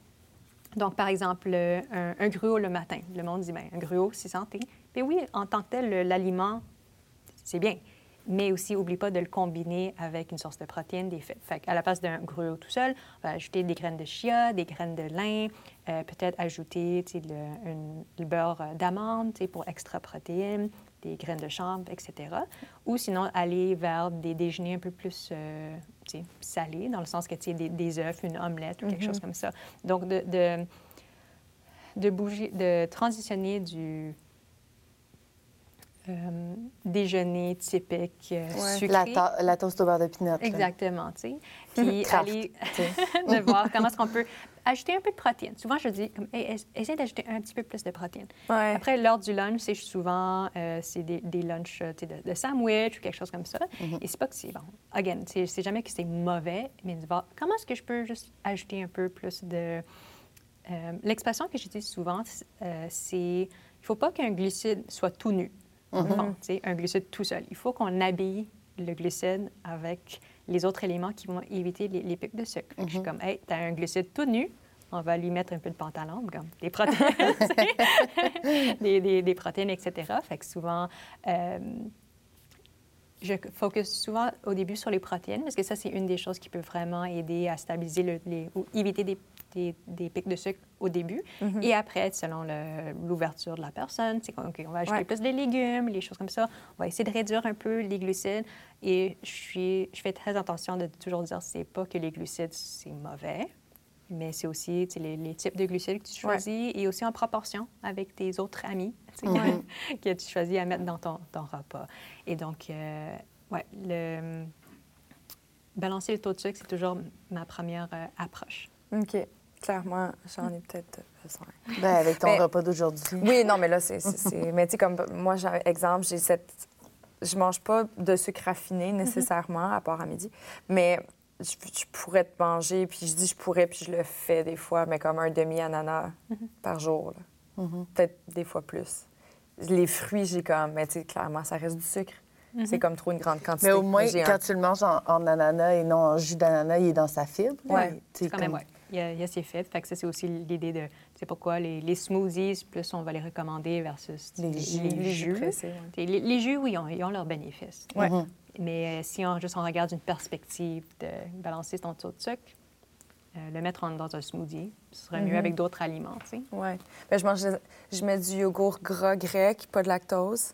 Donc, par exemple, un, un gruau le matin. Le monde dit, bien, un gruau, c'est santé. Puis oui, en tant que tel, l'aliment, c'est bien. Mais aussi, n'oublie pas de le combiner avec une source de protéines, des fibres. Fait à la place d'un gruau tout seul, on va ajouter des graines de chia, des graines de lin, euh, peut-être ajouter le, une- le beurre d'amande pour extra protéines, des graines de chanvre, etc. Ou sinon, aller vers des déjeuners un peu plus euh, salés, dans le sens que tu sais, des, des œufs, une omelette ou quelque chose comme ça. Donc, de, de, de bouger, de transitionner du euh, déjeuner typique euh, Ouais. sucré. La, la toast au beurre de pinot. Exactement, tu sais. Puis aller de voir comment est-ce qu'on peut ajouter un peu de protéines. Souvent, je dis, comme, Hey, d'ajouter un petit peu plus de protéines. Ouais. Après, l'heure du lunch, c'est souvent euh, c'est des, des lunchs euh, de, de sandwich ou quelque chose comme ça. Et c'est pas que c'est bon. Again, c'est jamais que c'est mauvais, mais comment est-ce que je peux juste ajouter un peu plus de. Euh, L'expression que j'utilise souvent, c'est, euh, c'est il faut pas qu'un glucide soit tout nu. tu sais, un glucide tout seul. Il faut qu'on habille le glucide avec les autres éléments qui vont éviter les, les pics de sucre. Je suis comme, hey, t'as un glucide tout nu, on va lui mettre un peu de pantalon, comme des protéines, des protéines, etc. Fait que souvent, euh, je focus souvent au début sur les protéines parce que ça, c'est une des choses qui peut vraiment aider à stabiliser le- les, ou éviter des, des- des pics de sucre au début. Et après, selon l'ouverture de la personne, c'est comme, OK, on va ajouter Ouais. plus de légumes, les choses comme ça. On va essayer de réduire un peu les glucides. Et je, suis, je fais très attention de toujours dire c'est pas que les glucides, c'est mauvais. mais c'est aussi les, les types de glucides que tu choisis et aussi en proportion avec tes autres amis tu sais, Mhm. que tu choisis à mettre dans ton, ton repas. Et donc, euh, ouais, le, balancer le taux de sucre, c'est toujours ma première euh, approche. OK. Clairement, j'en ai peut-être besoin. Ben, avec ton Mais- repas d'aujourd'hui. Oui, non, mais là, c'est. c'est- c'est- Mais tu sais, comme moi, j'ai exemple, j'ai cette. Je mange pas de sucre raffiné nécessairement, à part à midi, mais je, je pourrais te manger, puis je dis je pourrais, puis je le fais des fois, mais comme un demi-ananas par jour, là. Mhm. peut-être des fois plus. Les fruits, j'ai comme. Mais tu sais, clairement, ça reste du sucre. C'est comme trop une grande quantité. Mais au moins, quand un- tu le manges en, en ananas et non en jus d'ananas, il est dans sa fibre. sais, Quand même, ouais. Il y, a, il y a. Fait que ça, c'est aussi l'idée de, c'est pourquoi les, les smoothies, plus on va les recommander versus Les jus. les jus pressés, ouais. T'sais, Les, les jus, oui, ils ont, ils ont leurs bénéfices. Ouais. Mhm. Mais euh, si on, juste on regarde une perspective de balancer ton taux de sucre, euh, le mettre en- dans un smoothie, ce serait mieux Mhm. avec d'autres aliments, tu sais. Ouais. Ben, je mange, je mets du yogourt gras grec, pas de lactose,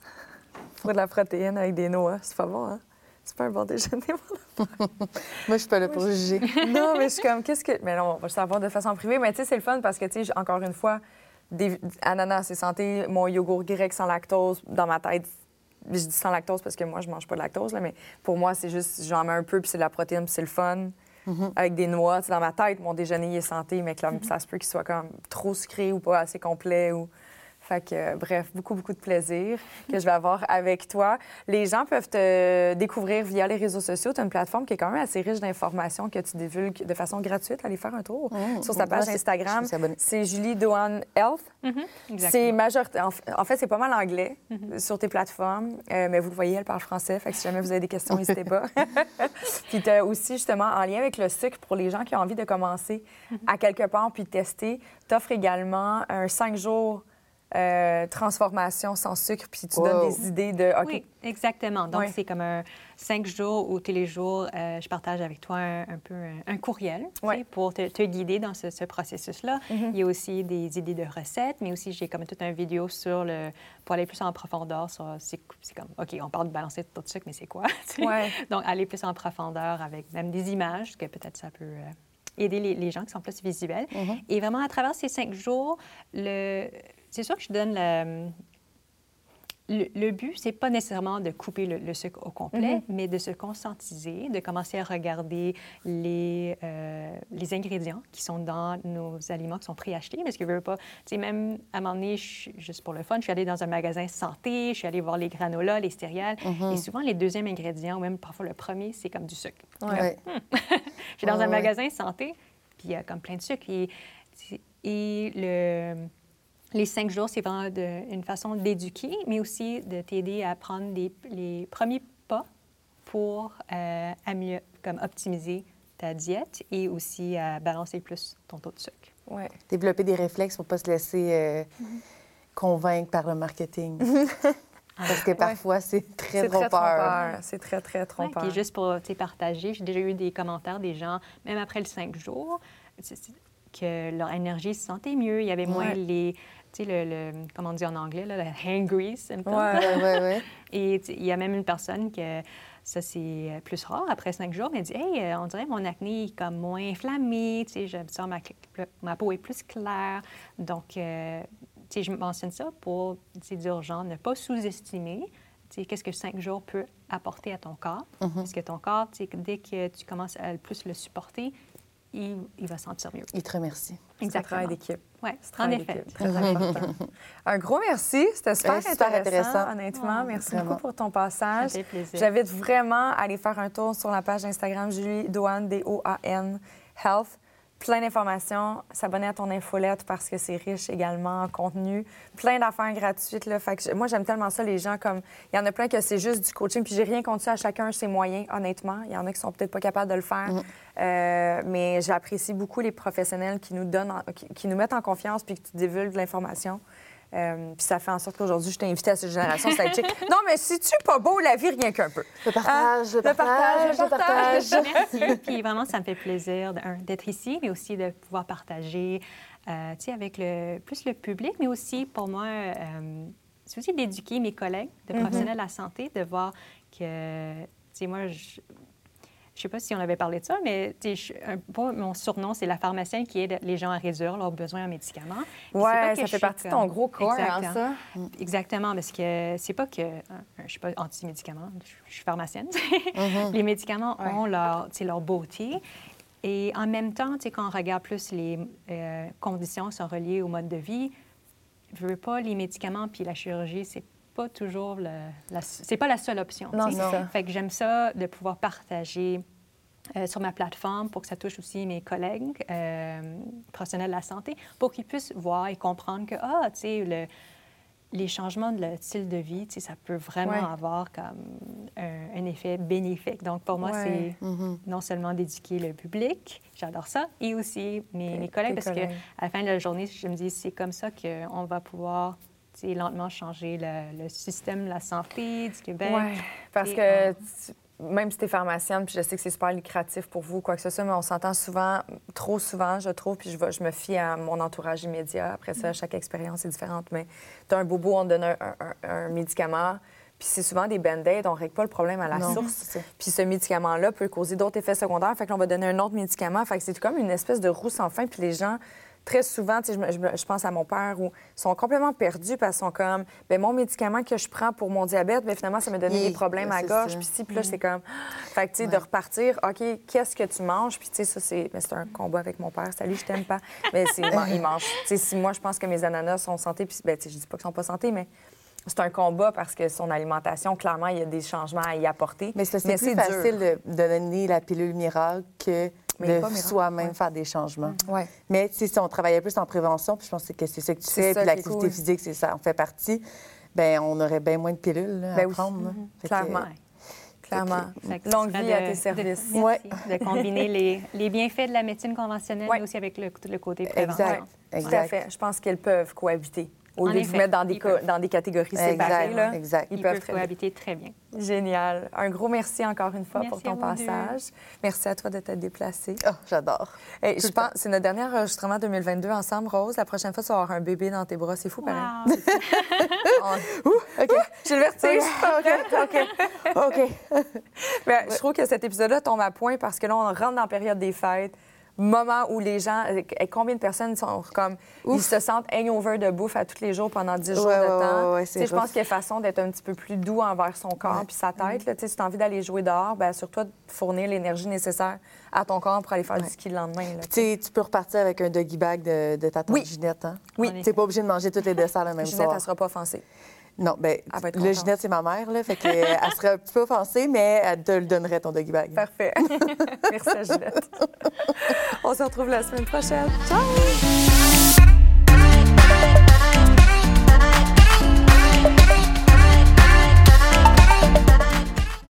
pour de la protéine avec des noix. C'est pas bon, hein? C'est pas un bon déjeuner. Moi, je suis pas là pour juger. non, mais je suis comme, qu'est-ce que. Mais non, on va le savoir de façon privée. Mais tu sais, c'est le fun parce que, tu sais, encore une fois, des... ananas, c'est santé. Mon yogourt grec sans lactose, dans ma tête, je dis sans lactose parce que moi, je mange pas de lactose, là, mais pour moi, c'est juste, j'en mets un peu, puis c'est de la protéine, puis c'est le fun. Avec des noix. Dans ma tête, mon déjeuner est santé, mais que ça se peut qu'il soit comme trop sucré ou pas assez complet. Ou... Fait que, euh, bref, beaucoup, beaucoup de plaisir que je vais avoir avec toi. Les gens peuvent te découvrir via les réseaux sociaux. Tu as une plateforme qui est quand même assez riche d'informations que tu divulgues de façon gratuite. Allez faire un tour Mmh. sur ta page c'est- Instagram. C'est Julie Doan Health. C'est Exactement. majorité- En, fait, c'est pas mal anglais sur tes plateformes, Euh, mais vous le voyez, elle parle français. Fait que si jamais vous avez des questions, n'hésitez pas. puis tu as aussi, justement, en lien avec le sucre, pour les gens qui ont envie de commencer à quelque part puis tester, tu offres également un cinq jours euh, transformation sans sucre, puis tu Wow. donnes des idées de. Oui, exactement. Donc, c'est comme un cinq jours où tous les jours, euh, je partage avec toi un, un peu un, un courriel pour te, te guider dans ce, ce processus-là. Il y a aussi des idées de recettes, mais aussi j'ai comme toute une vidéo sur le... pour aller plus en profondeur sur... C'est comme, OK, on parle de balancer tout de sucre, mais c'est quoi? Ouais. Donc, aller plus en profondeur avec même des images, que peut-être ça peut... euh, aider les, les gens qui sont plus visuels. Et vraiment, à travers ces cinq jours, le... c'est sûr que je donne le, le, le but, c'est pas nécessairement de couper le, le sucre au complet, mais de se conscientiser, de commencer à regarder les, euh, les ingrédients qui sont dans nos aliments qui sont préachetés. Parce que je veux pas, tu sais, même à un moment donné, je- juste pour le fun, je suis allée dans un magasin santé, je suis allée voir les granolas, les céréales, et souvent les deuxièmes ingrédients, ou même parfois le premier, c'est comme du sucre. Ouais. Je suis dans Ouais, un magasin santé, puis il y a comme plein de sucre. Et, et le, les cinq jours, c'est vraiment de- une façon d'éduquer, mais aussi de t'aider à prendre des- les premiers pas pour euh, à mieux, comme optimiser ta diète et aussi à balancer plus ton taux de sucre. ouais. Développer des réflexes pour pas se laisser euh, convaincre par le marketing. Parce que parfois, c'est très C'est très trompeur. trompeur. C'est très, très Ouais, trompeur. puis juste pour partager, j'ai déjà eu des commentaires des gens, même après le cinq jours, que leur énergie se sentait mieux. Il y avait moins Ouais. les, tu sais, le, le- comment on dit en anglais, là, le hangry symptoms. Ouais. Ouais, ouais. Et il y a même une personne que ça, c'est plus rare, après cinq jours, mais elle dit Hey, euh, on dirait mon acné est comme moins inflammé, tu sais, sens ma, ma peau est plus claire. Donc, euh, tu sais, je mentionne ça pour tu sais, dire aux gens ne pas sous-estimer. tu sais, Qu'est-ce que cinq jours peut apporter à ton corps? Parce que ton corps, tu sais, dès que tu commences à le plus le supporter, il, il va se sentir mieux. Il te remercie. C'est un travail d'équipe. Oui, C'est en travail effet. d'équipe. Très important. Un gros merci. C'était super, super intéressant, intéressant. honnêtement. Oh, merci vraiment. beaucoup pour ton passage. Ça fait plaisir. J'invite vraiment à aller faire un tour sur la page Instagram Julie Doan, D-O-A-N, Health. Plein d'informations. S'abonner à ton infolette parce que c'est riche également en contenu. Plein d'affaires gratuites. Là. Fait que moi, j'aime tellement ça, les gens. comme Il y en a plein que c'est juste du coaching. Puis j'ai rien contre ça. À chacun ses moyens, honnêtement. Il y en a qui sont peut-être pas capables de le faire. Euh, mais j'apprécie beaucoup les professionnels qui nous, donnent, en- qui, qui nous mettent en confiance puis qui divulguent de l'information. Euh, puis ça fait en sorte qu'aujourd'hui, je t'ai invité à cette génération sidechick. non, mais si tu pas beau la vie, rien qu'un peu? Le partage, le le partage, partage, le le partage. Merci. Puis vraiment, ça me fait plaisir d'être ici, mais aussi de pouvoir partager, euh, tu sais, avec le, plus le public, mais aussi pour moi, euh, c'est aussi d'éduquer mes collègues de professionnels de la santé, de voir que, tu sais, moi, je- je sais pas si on avait parlé de ça, mais je, un, mon surnom, c'est la pharmacienne qui aide les gens à réduire leurs besoins en médicaments. Oui, ça fait partie de ton gros corps, hein, ça. Exactement, parce que c'est pas que je suis pas anti-médicaments, je suis pharmacienne. Mm-hmm. les médicaments ont leur, leur beauté. Et en même temps, quand on regarde plus les euh, conditions sont reliées au mode de vie, je veux pas les médicaments puis la chirurgie, c'est pas toujours le, la, c'est pas la seule option. Non, c'est ça. Fait que j'aime ça de pouvoir partager euh, sur ma plateforme pour que ça touche aussi mes collègues euh, professionnels de la santé, pour qu'ils puissent voir et comprendre que, ah, tu sais, le, les changements de style de vie, ça peut vraiment avoir comme un, effet bénéfique. Donc, pour moi, c'est mm-hmm. non seulement d'éduquer le public, j'adore ça, et aussi mes, collègues, parce qu'à la fin de la journée, je me dis, c'est comme ça qu'on va pouvoir lentement changer le, système de la santé du Québec. Oui, parce que même si tu es pharmacienne, puis je sais que c'est super lucratif pour vous, quoi que ce soit, mais on s'entend souvent, trop souvent, je trouve, puis je, je me fie à mon entourage immédiat. Après ça, chaque expérience est différente, mais tu as un bobo, on te donne un, médicament, puis c'est souvent des band-aids, on ne règle pas le problème à la source. Puis ce médicament-là peut causer d'autres effets secondaires, fait qu'on va donner un autre médicament. Fait que c'est comme une espèce de roue sans fin, puis les gens très souvent, je, je, pense à mon père, où ils sont complètement perdus parce qu'ils sont comme, ben mon médicament que je prends pour mon diabète, bien, finalement, ça m'a donné des problèmes à la gorge. Puis, puis là, c'est comme, fait tu sais, de repartir, OK, qu'est-ce que tu manges? Puis, tu sais, ça, c'est, c'est un combat avec mon père. Salut, je t'aime pas. Mais c'est, il mange. Tu sais, si moi, je pense que mes ananas sont santé, puis, ben, tu sais, je dis pas qu'ils sont pas santé, mais c'est un combat parce que son alimentation, clairement, il y a des changements à y apporter. Mais c'est plus facile de, de, donner la pilule miracle que de soi-même faire des changements. Mm. Ouais. Mais si on travaillait plus en prévention, puis je pense que c'est ça que tu fais, puis l'activité physique, c'est ça, en fait partie, ben on aurait bien moins de pilules à ben prendre. Mm-hmm. Clairement. Clairement. Longue vie à tes services. De, ouais. de combiner les, les, bienfaits de la médecine conventionnelle, mais aussi avec le, le côté prévention. Exact. exact. Tout à fait. Je pense qu'elles peuvent cohabiter au lieu de vous mettre dans des, dans des catégories séparées. Là, exact. Ils, peuvent, cohabiter très bien. Génial. Un gros merci encore une fois pour ton passage. Merci à toi de t'être déplacée. Oh, j'adore. je pense c'est notre dernier enregistrement 2022 ensemble, Rose. La prochaine fois, tu vas avoir un bébé dans tes bras. C'est fou, pareil. Ouh, OK. J'ai le vertige. OK. OK. OK. Ben, je trouve que cet épisode-là tombe à point parce que là, on rentre dans la période des fêtes moment où les gens, combien de personnes sont comme, ils se sentent hangover de bouffe à tous les jours pendant 10 jours de temps? je pense qu'il y a façon d'être un petit peu plus doux envers son corps puis sa tête. Là, si tu as envie d'aller jouer dehors, bien, sur toi de fournir l'énergie nécessaire à ton corps pour aller faire du ski le lendemain. tu peux repartir avec un doggy bag de, ta tante oui. Ginette. Hein? Oui. Tu n'es pas obligé de manger tous les desserts le même Ginette, soir. elle ne sera pas offensée. Non, bien, là, Ginette, c'est ma mère, là, fait que, euh, elle serait un petit peu offensée, mais elle te le donnerait, ton doggy bag. Parfait. Merci à Ginette. On se retrouve la semaine prochaine. Ciao!